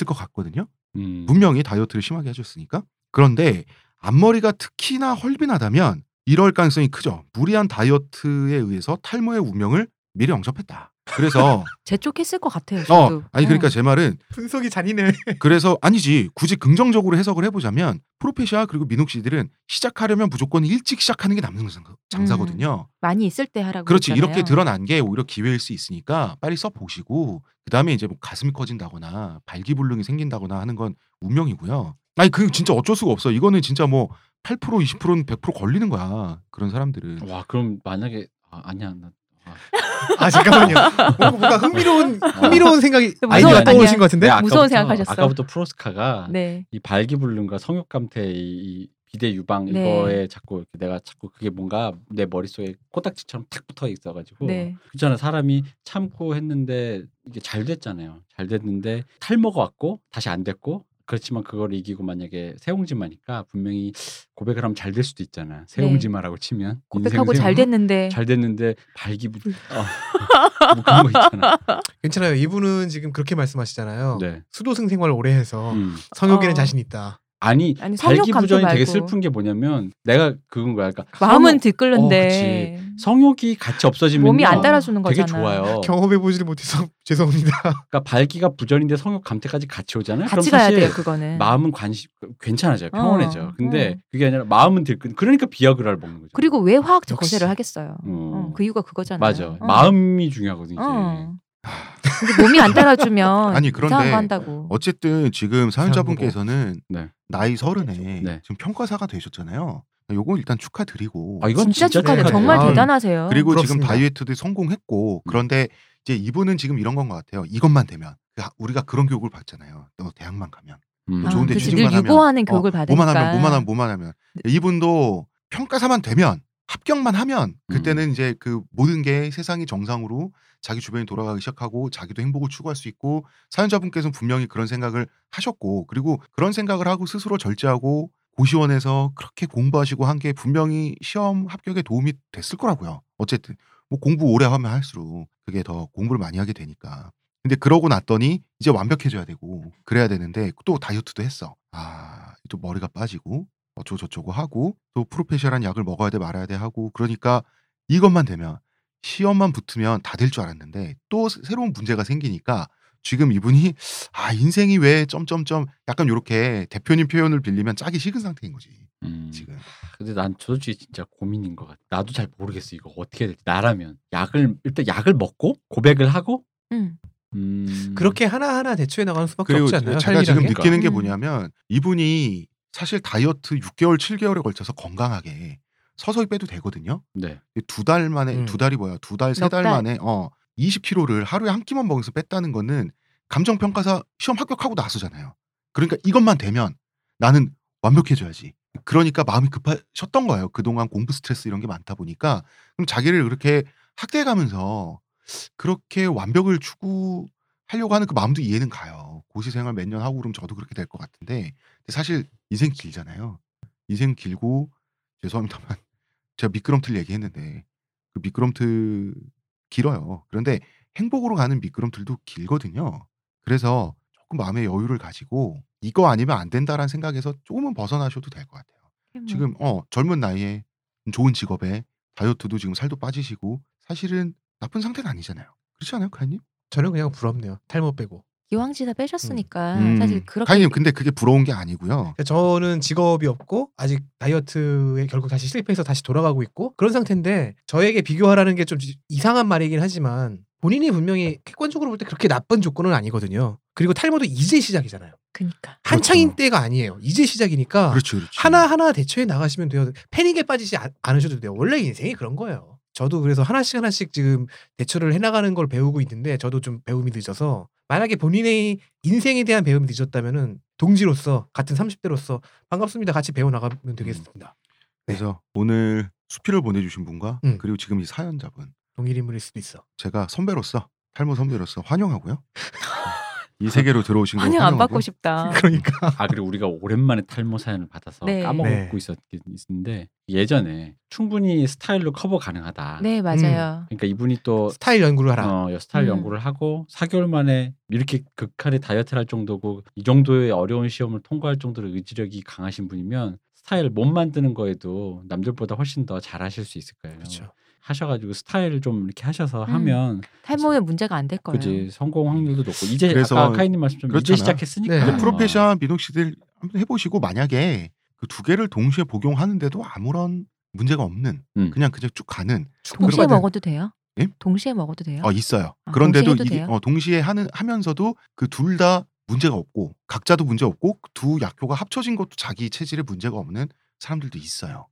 을 것 같거든요. 음. 분명히 다이어트를 심하게 하셨으니까. 그런데 앞머리가 특히나 헐빈하다면 이럴 가능성이 크죠. 무리한 다이어트에 의해서 탈모의 운명을 미리 영접했다. 그래서 재촉했을 것 같아요. 어 저도. 아니 그러니까 어. 제 말은 분석이 잔인해. 그래서 아니지 굳이 긍정적으로 해석을 해보자면 프로페시아 그리고 민욱 씨들은 시작하려면 무조건 일찍 시작하는 게 남는 장사- 장사거든요. 많이 있을 때 하라고. 그렇지 그랬잖아요. 이렇게 드러난 게 오히려 기회일 수 있으니까 빨리 써 보시고 그 다음에 이제 뭐 가슴이 커진다거나 발기불능이 생긴다거나 하는 건 운명이고요. 아니 그 진짜 어쩔 수가 없어. 이거는 진짜 뭐 8% 20%는 100% 걸리는 거야. 그런 사람들은. 와 그럼 만약에 아, 아니야 나 아, 아 잠깐만요. 뭔가, 흥미로운 흥미로운 생각이 아이디어가. 떠오르신 것 같은데. 무서운 아까부터- 생각하셨어. 아까부터 프로스카가 네. 이 발기불능과 성욕감퇴 이, 이 비대 유방 네. 이거에 자꾸 이렇게 내가 자꾸 그게 뭔가 내 머릿속에 코딱지처럼 탁 붙어 있어가지고 네. 그잖아 사람이 참고 했는데 이게 잘 됐잖아요 잘 됐는데 탈모가 왔고 다시 안 됐고 그렇지만 그걸 이기고 만약에 새옹지마니까 분명히 고백을 하면 잘 될 수도 있잖아 새옹지마라고 치면 네. 고백하고 인생 잘 됐는데 잘 됐는데 발기부 어, 뭐 그런 거 있잖아 괜찮아요. 이분은 지금 그렇게 말씀하시잖아요. 네 수도승 생활을 오래 해서 음. 성욕에는 어. 자신 있다. 아니, 아니, 성욕 발기부전이 되게. 슬픈 게 뭐냐면 내가 그건 거야 그러니까 마음은 들끓는데 성욕이 같이 없어지면 몸이 안 따라주는 되게 거잖아. 좋아요. 경험해 보지를 못해서 죄송합니다. 그러니까 발기가 부전인데 성욕 감퇴까지 같이 오잖아요. 같이 그럼 가야 사실 돼요 그거는. 마음은 관심 괜찮아져요. 평온해져. 어, 근데 어. 그게 아니라 마음은 들끓. 그러니까 비아그라를 먹는 거죠. 그리고 왜 화학적 역시. 거세를 하겠어요. 어. 어, 그 이유가 그거잖아요. 맞아. 어. 마음이 중요하거든요. 어. 근데 몸이 안 따라주면 아니, 그런데. 어쨌든 지금 사연자분께서는 네. 나이 서른에 네. 지금 평가사가 되셨잖아요. 요거 일단 축하드리고 아, 이건 진짜 진짜 축하드려. 정말 아, 대단하세요. 그리고 지금 부럽습니다. 다이어트도 성공했고 그런데 이제 이분은 지금 이런 건 것 같아요. 이것만 되면 그 하- 우리가 그런 교육을 받잖아요. 너 대학만 가면 음. 아, 좋은데 그치. 취직만 늘 하면 유보하는 어, 교육을 받으니까. 뭐만 하면 뭐만 하면 뭐만 하면 이분도 평가사만 되면 합격만 하면 음. 그때는 이제 그 모든 게 세상이 정상으로 자기 주변이 돌아가기 시작하고 자기도 행복을 추구할 수 있고 사연자분께서는 분명히 그런 생각을 하셨고 그리고 그런 생각을 하고 스스로 절제하고 고시원에서 그렇게 공부하시고 한 게 분명히 시험 합격에 도움이 됐을 거라고요. 어쨌든 뭐 공부 오래 하면 할수록 그게 더 공부를 많이 하게 되니까. 근데 그러고 났더니 이제 완벽해져야 되고 그래야 되는데 또 다이어트도 했어. 아, 또 머리가 빠지고 어쩌고 저쩌고 하고 또 프로페셔널한 약을 먹어야 돼 말아야 돼 하고 그러니까 이것만 되면 시험만 붙으면 다 될 줄 알았는데 또 새- 새로운 문제가 생기니까 지금 이분이 아 인생이 왜 점점점 약간 요렇게 대표님 표현을 빌리면 짜기 식은 상태인 거지 음. 지금 근데 난 솔직히 진짜 고민인 것 같아. 나도 잘 모르겠어. 이거 어떻게 해야 될지. 나라면 약을 일단 약을 먹고 고백을 하고 음. 음. 그렇게 하나하나 대처해 나가는 수밖에 그리고 없지 않나요? 제가 지금 게? 느끼는 게 음. 뭐냐면 이분이 사실 다이어트 6개월 7개월에 걸쳐서 건강하게 서서히 빼도 되거든요 네. 두 달 만에 음. 두 달이 뭐야 두 달세넉달 달. 만에 어 20kg를 하루에 한 끼만 먹어서 뺐다는 거는 감정 평가사 시험 합격하고 나서잖아요. 그러니까 이것만 되면 나는 완벽해져야지. 그러니까 마음이 급하셨던 거예요. 그동안 공부 스트레스 이런 게 많다 보니까 그럼 자기를 그렇게 학대해 가면서 그렇게 완벽을 추구하려고 하는 그 마음도 이해는 가요. 고시 생활 몇 년 하고 그러면 저도 그렇게 될 것 같은데 사실 인생 길잖아요. 인생 길고 죄송합니다만 제가 미끄럼틀 얘기했는데 그 미끄럼틀 길어요. 그런데 행복으로 가는 미끄럼틀도 길거든요. 그래서 조금 마음의 여유를 가지고 이거 아니면 안 된다라는 생각에서 조금은 벗어나셔도 될 것 같아요. 뭐 지금 어 젊은 나이에 좋은 직업에 다이어트도 지금 살도 빠지시고 사실은 나쁜 상태는 아니잖아요. 그렇지 않아요, 카이님? 저는 그냥 부럽네요. 탈모 빼고. 기왕지다 빼셨으니까 음, 사실 그렇게 카이님 근데 그게 부러운 게 아니고요. 그러니까 저는 직업이 없고 아직 다이어트에 결국 다시 실패해서 다시 돌아가고 있고 그런 상태인데 저에게 비교하라는 게 좀 이상한 말이긴 하지만 본인이 분명히 객관적으로 볼 때 그렇게 나쁜 조건은 아니거든요. 그리고 탈모도 이제 시작이잖아요. 그니까 한창인 그렇죠. 때가 아니에요. 이제 시작이니까 그렇죠, 그렇죠. 하나 하나 대처해 나가시면 돼요. 패닉에 빠지지 아- 않으셔도 돼요. 원래 인생이 그런 거예요. 저도 그래서 하나씩 하나씩 지금 대처를 해나가는 걸 배우고 있는데 저도 좀 배움이 늦어서 만약에 본인의 인생에 대한 배움이 늦었다면은 동지로서 같은 30대로서 반갑습니다. 같이 배워 나가면 되겠습니다. 그래서 오늘 수필을 보내주신 분과 음. 그리고 지금 이 사연자분 동일 인물일 수도 있어. 제가 선배로서 탈모 선배로서 환영하고요. 이 세계로 들어오신 걸 환영 안 받고 싶다. 그러니까 아 그리고 우리가 오랜만에 탈모 사연을 받아서 네. 까먹고 네. 있었긴 있는데 예전에 충분히 스타일로 커버 가능하다. 네 맞아요. 그러니까 이분이 또 스타일 연구를 하라. 어, 스타일 음. 연구를 하고 4개월 만에 이렇게 극한의 다이어트를 할 정도고 이 정도의 어려운 시험을 통과할 정도로 의지력이 강하신 분이면 스타일 못 만드는 거에도 남들보다 훨씬 더 잘하실 수 있을 거예요. 그렇죠. 하셔가지고 스타일 좀 이렇게 하셔서 음. 하면 탈모는 문제가 안 될 거예요. 그지 성공 확률도 높고 이제 그래서 아까 카이님 말씀처럼 이제 그렇잖아요. 시작했으니까 네. 어. 프로페셔널 민옥 씨들 한번 해보시고 만약에 그 두 개를 동시에 복용하는데도 아무런 문제가 없는 음. 그냥 그냥 쭉 가는 동시에 먹어도 돼요? 예? 동시에 먹어도 돼요? 어 있어요. 아, 그런데도 동시에 돼요? 어, 동시에 하는 하면서도 그 둘 다 문제가 없고 각자도 문제 없고 두 약효가 합쳐진 것도 자기 체질에 문제가 없는 사람들도 있어요.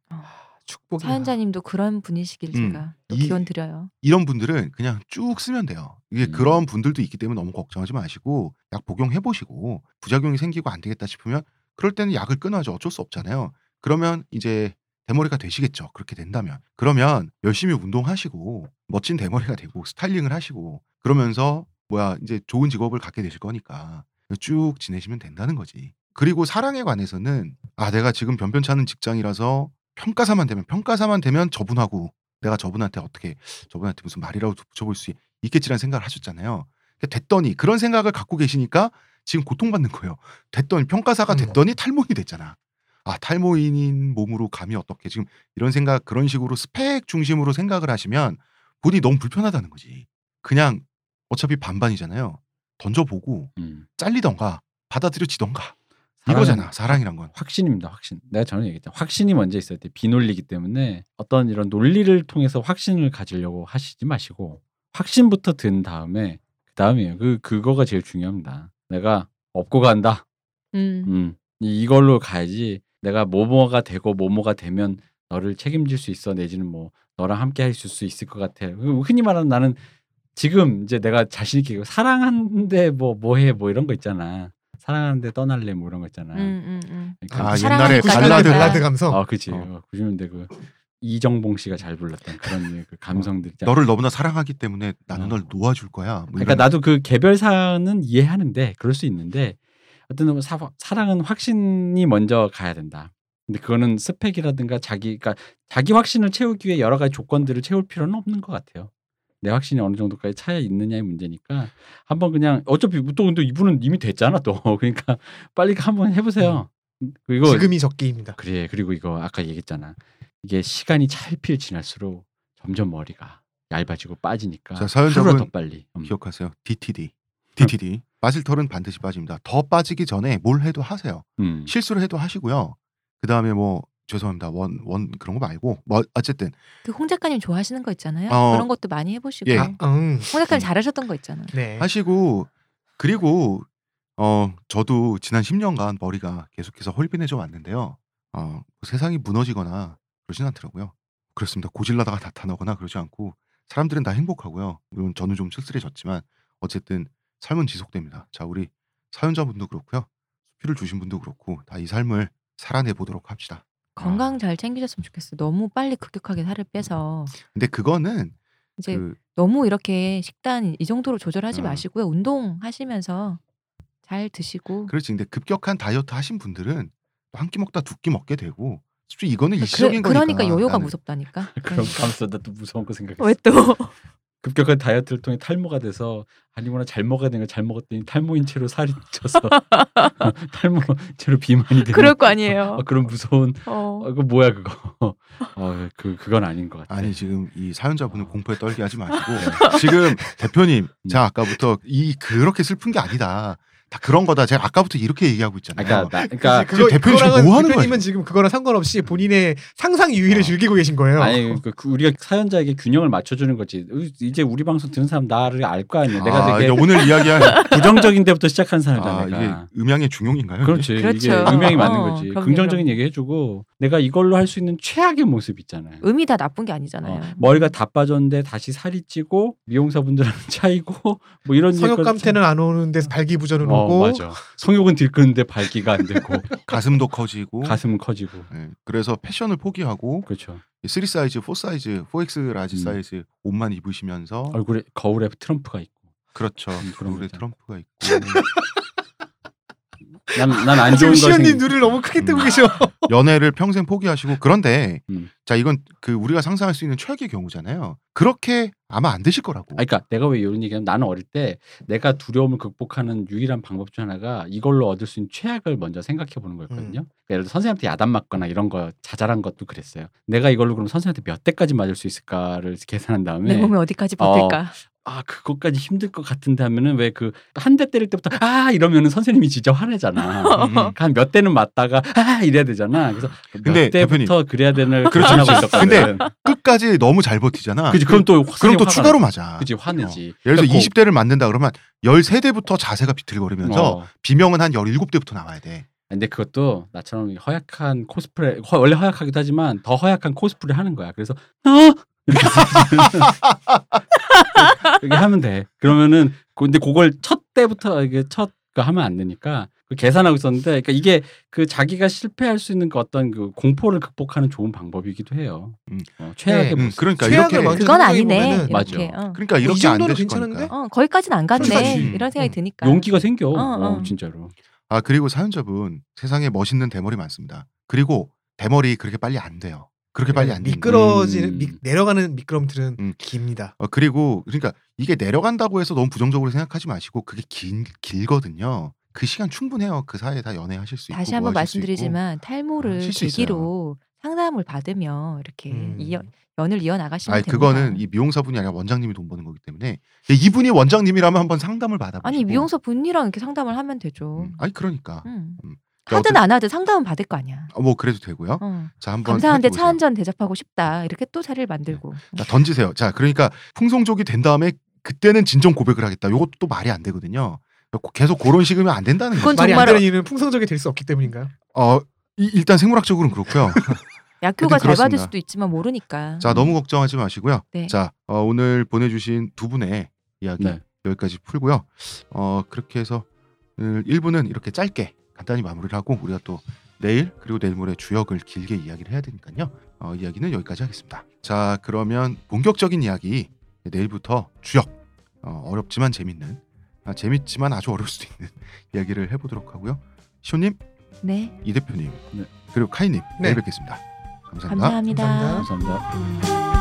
축복이 사연자님도 그런 분이시길 음. 제가 이- 기원 드려요. 이런 분들은 그냥 쭉 쓰면 돼요. 이게 음. 그런 분들도 있기 때문에 너무 걱정하지 마시고 약 복용해 보시고 부작용이 생기고 안 되겠다 싶으면 그럴 때는 약을 끊어야죠. 어쩔 수 없잖아요. 그러면 이제 대머리가 되시겠죠. 그렇게 된다면. 그러면 열심히 운동하시고 멋진 대머리가 되고 스타일링을 하시고 그러면서 뭐야 이제 좋은 직업을 갖게 되실 거니까 쭉 지내시면 된다는 거지. 그리고 사랑에 관해서는 아 내가 지금 변변찮은 직장이라서 평가사만 되면 평가사만 되면 저분하고 내가 저분한테 어떻게 저분한테 무슨 말이라도 붙여볼 수 있겠지라는 생각을 하셨잖아요. 그러니까 됐더니 그런 생각을 갖고 계시니까 지금 고통받는 거예요. 됐더니 평가사가 음. 됐더니 탈모인이 됐잖아. 아 탈모인인 몸으로 감히 어떻게 지금 이런 생각 그런 식으로 스펙 중심으로 생각을 하시면 본인이 너무 불편하다는 거지. 그냥 어차피 반반이잖아요. 던져보고 음. 잘리던가 받아들여지던가 이거잖아 사랑이란 건. 확신입니다. 확신. 내가 전에 얘기했잖아. 확신이 먼저 있어야 돼. 비논리기 때문에 어떤 이런 논리를 통해서 확신을 가지려고 하시지 마시고 확신부터 든 다음에 그 다음이에요. 그 그거가 제일 중요합니다. 내가 업고 간다. 음. 음. 이- 이걸로 가야지. 내가 뭐뭐가 되고 뭐뭐가 되면 너를 책임질 수 있어 내지는 뭐 너랑 함께 할 수 있을 것 같아. 그 흔히 말하는 나는 지금 이제 내가 자신 있게 사랑하는데 뭐 뭐해 뭐 이런 거 있잖아. 사랑하는데 떠날래 뭐 이런 거 있잖아. 음, 음, 음. 그러니까 아, 옛날에 발라드. 발라드 감성. 아, 그치. 어. 어. 90년대 그 이정봉 씨가 잘 불렀던 그런 그 감성들 있잖아. 너를 너무나 사랑하기 때문에 나는 어. 널 놓아줄 거야. 뭐 그러니까 이런- 나도 그 개별 사안은 이해하는데 그럴 수 있는데 어떤 사, 사랑은 확신이 먼저 가야 된다. 근데 그거는 스펙이라든가 자기 그러니까 자기 확신을 채우기 위해 여러 가지 조건들을 채울 필요는 없는 것 같아요. 내 확신이 어느 정도까지 차야 있느냐의 문제니까 한번 그냥 어차피 또 근데 이분은 이미 됐잖아 또 그러니까 빨리 한번 해보세요. 그리고 지금이 적기입니다. 그래 그리고 이거 아까 얘기했잖아 이게 시간이 찰필 지날수록 점점 머리가 얇아지고 빠지니까 자, 사연자분 더 빨리 음. 기억하세요. DTD. DTD. 빠질 털은 반드시 빠집니다. 더 빠지기 전에 뭘 해도 하세요. 음. 실수를 해도 하시고요. 그 다음에 뭐 죄송합니다. 원 원 그런 거 말고 뭐 어쨌든 그 홍 작가님 좋아하시는 거 있잖아요. 어. 그런 것도 많이 해보시고. 예. 아, 응. 홍 작가님 잘하셨던 거 있잖아. 네. 하시고 그리고 어 저도 지난 10년간 머리가 계속해서 홀빈해져 왔는데요. 어 세상이 무너지거나 그러진 않더라고요. 그렇습니다. 고질라다가 나타나거나 그러지 않고 사람들은 다 행복하고요. 물론 저는 좀 쓸쓸해졌지만 어쨌든 삶은 지속됩니다. 자 우리 사연자분도 그렇고요. 수피를 주신 분도 그렇고 다 이 삶을 살아내 보도록 합시다. 건강 잘 챙기셨으면 좋겠어. 너무 빨리 급격하게 살을 빼서 근데 그거는 이제 그 너무 이렇게 식단 이 정도로 조절하지 어. 마시고요. 운동하시면서 잘 드시고. 그렇지. 근데 급격한 다이어트 하신 분들은 한 끼 먹다 두 끼 먹게 되고 솔직히 이거는 그, 일시적인 그러니까 거니까. 요요가 나는. 무섭다니까. 그럼 감싸다 또 무서운 거 생각했어. 왜 또? 급격한 다이어트를 통해 탈모가 돼서 아니구나 잘 먹어야 되는 걸잘 먹었더니 탈모인 채로 살이 쪄서 탈모 채로 비만이 되는 그럴 거 아니에요. 어, 그런 무서운 어. 어, 그 뭐야 그거 어, 그 그건 아닌 것 같아. 아니 지금 이 사연자분을 공포에 떨게 하지 마시고 지금 대표님 제가 아까부터 이 그렇게 슬픈 게 아니다. 다 그런 거다. 제가 아까부터 이렇게 얘기하고 있잖아요. 그러니까 나, 그러니까 지금 대표님 지금 뭐 하는 대표님은 지금 그거랑 상관없이 본인의 상상 유희를 어. 즐기고 계신 거예요. 아니 그, 그 우리가 사연자에게 균형을 맞춰주는 거지. 이제 우리 방송 듣는 사람 나를 알 거 아니야. 내가 아, 되게 이제 오늘 이야기할 부정적인 데부터 시작한 사람이잖아. 아, 내가. 이게 음양의 중용인가요? 그렇지. 그렇죠. 이게 음향이 맞는 어, 거지. 그럼요, 긍정적인 그럼요. 얘기 해주고 내가 이걸로 할 수 있는 최악의 모습 있잖아요. 음이 다 나쁜 게 아니잖아요. 어, 머리가 다 빠졌는데 다시 살이 찌고 미용사분들하고 차이고 뭐 이런 성욕 얘기가 감퇴는 안 오는데 발기부전은 어, 오고 맞아. 성욕은 들끓는데 발기가 안 되고 가슴도 커지고 가슴은 커지고 네, 그래서 패션을 포기하고 그렇죠. 3 사이즈, 4 사이즈, 4X large 음. 사이즈 옷만 입으시면서 얼굴에 거울에 트럼프가 있고. 그렇죠. 음, 얼굴에. 트럼프가 있고 난난 안 좋은 거 시연님 생. 눈을 너무 크게 뜨고 음. 계셔. 연애를 평생 포기하시고 그런데 음. 자 이건 그 우리가 상상할 수 있는 최악의 경우잖아요. 그렇게 아마 안 되실 거라고. 아, 그러니까 내가 왜 이런 얘기하면 나는 어릴 때 내가 두려움을 극복하는 유일한 방법 중 하나가 이걸로 얻을 수 있는 최악을 먼저 생각해 보는 거였거든요. 그러니까 예를 들어 선생님한테 야단 맞거나 이런 거 자잘한 것도 그랬어요. 내가 이걸로 그럼 선생님한테 몇 대까지 맞을 수 있을까를 계산한 다음에 내 몸이 어디까지 어, 버틸까? 아 그것까지 힘들 것 같은데 하면은 왜 그 한 대 때릴 때부터 아 이러면은 선생님이 진짜 화내잖아. 음, 음. 한몇 대는 맞다가 아 이래야 되잖아. 그래서 몇 근데 대부터 그래야 되는 그렇죠, 그렇죠. 있었거든. 끝까지 너무 잘 버티잖아. 그지 그럼 또 그럼 또 추가로 나. 맞아. 그지 화내지. 예를 들어 그러니까 20대를 맞는다 그러면 13대부터 자세가 비틀거리면서 어. 비명은 한 17대부터 나와야 돼. 근데 그것도 나처럼 허약한 코스프레 허- 원래 허약하기도 하지만 더 허약한 코스프레 하는 거야. 그래서 어 이렇게 이렇게 하면 돼. 그러면은 근데 그걸 첫 때부터 이게 첫 그 하면 안 되니까 그 계산하고 있었는데 그러니까 이게 그 자기가 실패할 수 있는 그 어떤 그 공포를 극복하는 좋은 방법이기도 해요. 음. 어, 최악의 네. 음. 그러니까 이렇게 그건 아니네. 맞아. 이렇게. 어. 그러니까 이 이렇게 안 정도는 되실 괜찮은데? 어, 거기까지는 안 갔네. 이런 생각이 음. 드니까. 용기가 생겨. 어, 어, 어. 진짜로. 아 그리고 사연자분 세상에 멋있는 대머리 많습니다. 그리고 대머리 그렇게 빨리 안 돼요. 그렇게 빨리 안. 미끄러지는 음. 미- 내려가는 미끄럼틀은 음. 깁니다. 어, 그리고 그러니까 이게 내려간다고 해서 너무 부정적으로 생각하지 마시고 그게 긴 길거든요. 그 시간 충분해요. 그 사이에 다 연애하실 수 있고 다시 뭐 한번 있고. 말씀드리지만 탈모를 수 계기로 상담을 받으면 이렇게 음. 이어, 연을 이어 나가시면 아니 됩니다. 그거는 이 미용사분이 아니라 원장님이 돈 버는 거기 때문에 이분이 원장님이라면 한번 상담을 받아보시고 아니 미용사 분이랑 이렇게 상담을 하면 되죠. 음, 아니 그러니까 음. 음. 하든 안 하든 상담은 받을 거 아니야. 어, 뭐 그래도 되고요. 어. 자 한번 감사한데. 차 한 잔 대접하고 싶다. 이렇게 또 자리를 만들고. 자, 던지세요. 자 그러니까 풍성족이 된 다음에 그때는 진정 고백을 하겠다. 요것도 또 말이 안 되거든요. 계속 그런 식이면 안 된다는 거죠. 말이 안 정말 되는 이유는 풍성적이 될 수 없기 때문인가요? 어 이- 일단 생물학적으로는 그렇고요. 약효가 잘 받을. 수도 있지만 모르니까. 자 너무 걱정하지 마시고요. 네. 자 어, 오늘 보내주신 두 분의 이야기 네. 여기까지 풀고요. 어 그렇게 해서 오늘 1부는 이렇게 짧게 간단히 마무리를 하고 우리가 또 내일 그리고 내일 모레 주역을 길게 이야기를 해야 되니까요. 어, 이야기는 여기까지 하겠습니다. 자 그러면 본격적인 이야기 내일부터 주역 어, 어렵지만 재밌는 아, 재밌지만 아주 어려울 수도 있는 이야기를 해보도록 하고요. 시호님, 네. 이 대표님, 네. 그리고 카이님 네. 내일 뵙겠습니다 감사합니다. 감사합니다. 감사합니다. 감사합니다.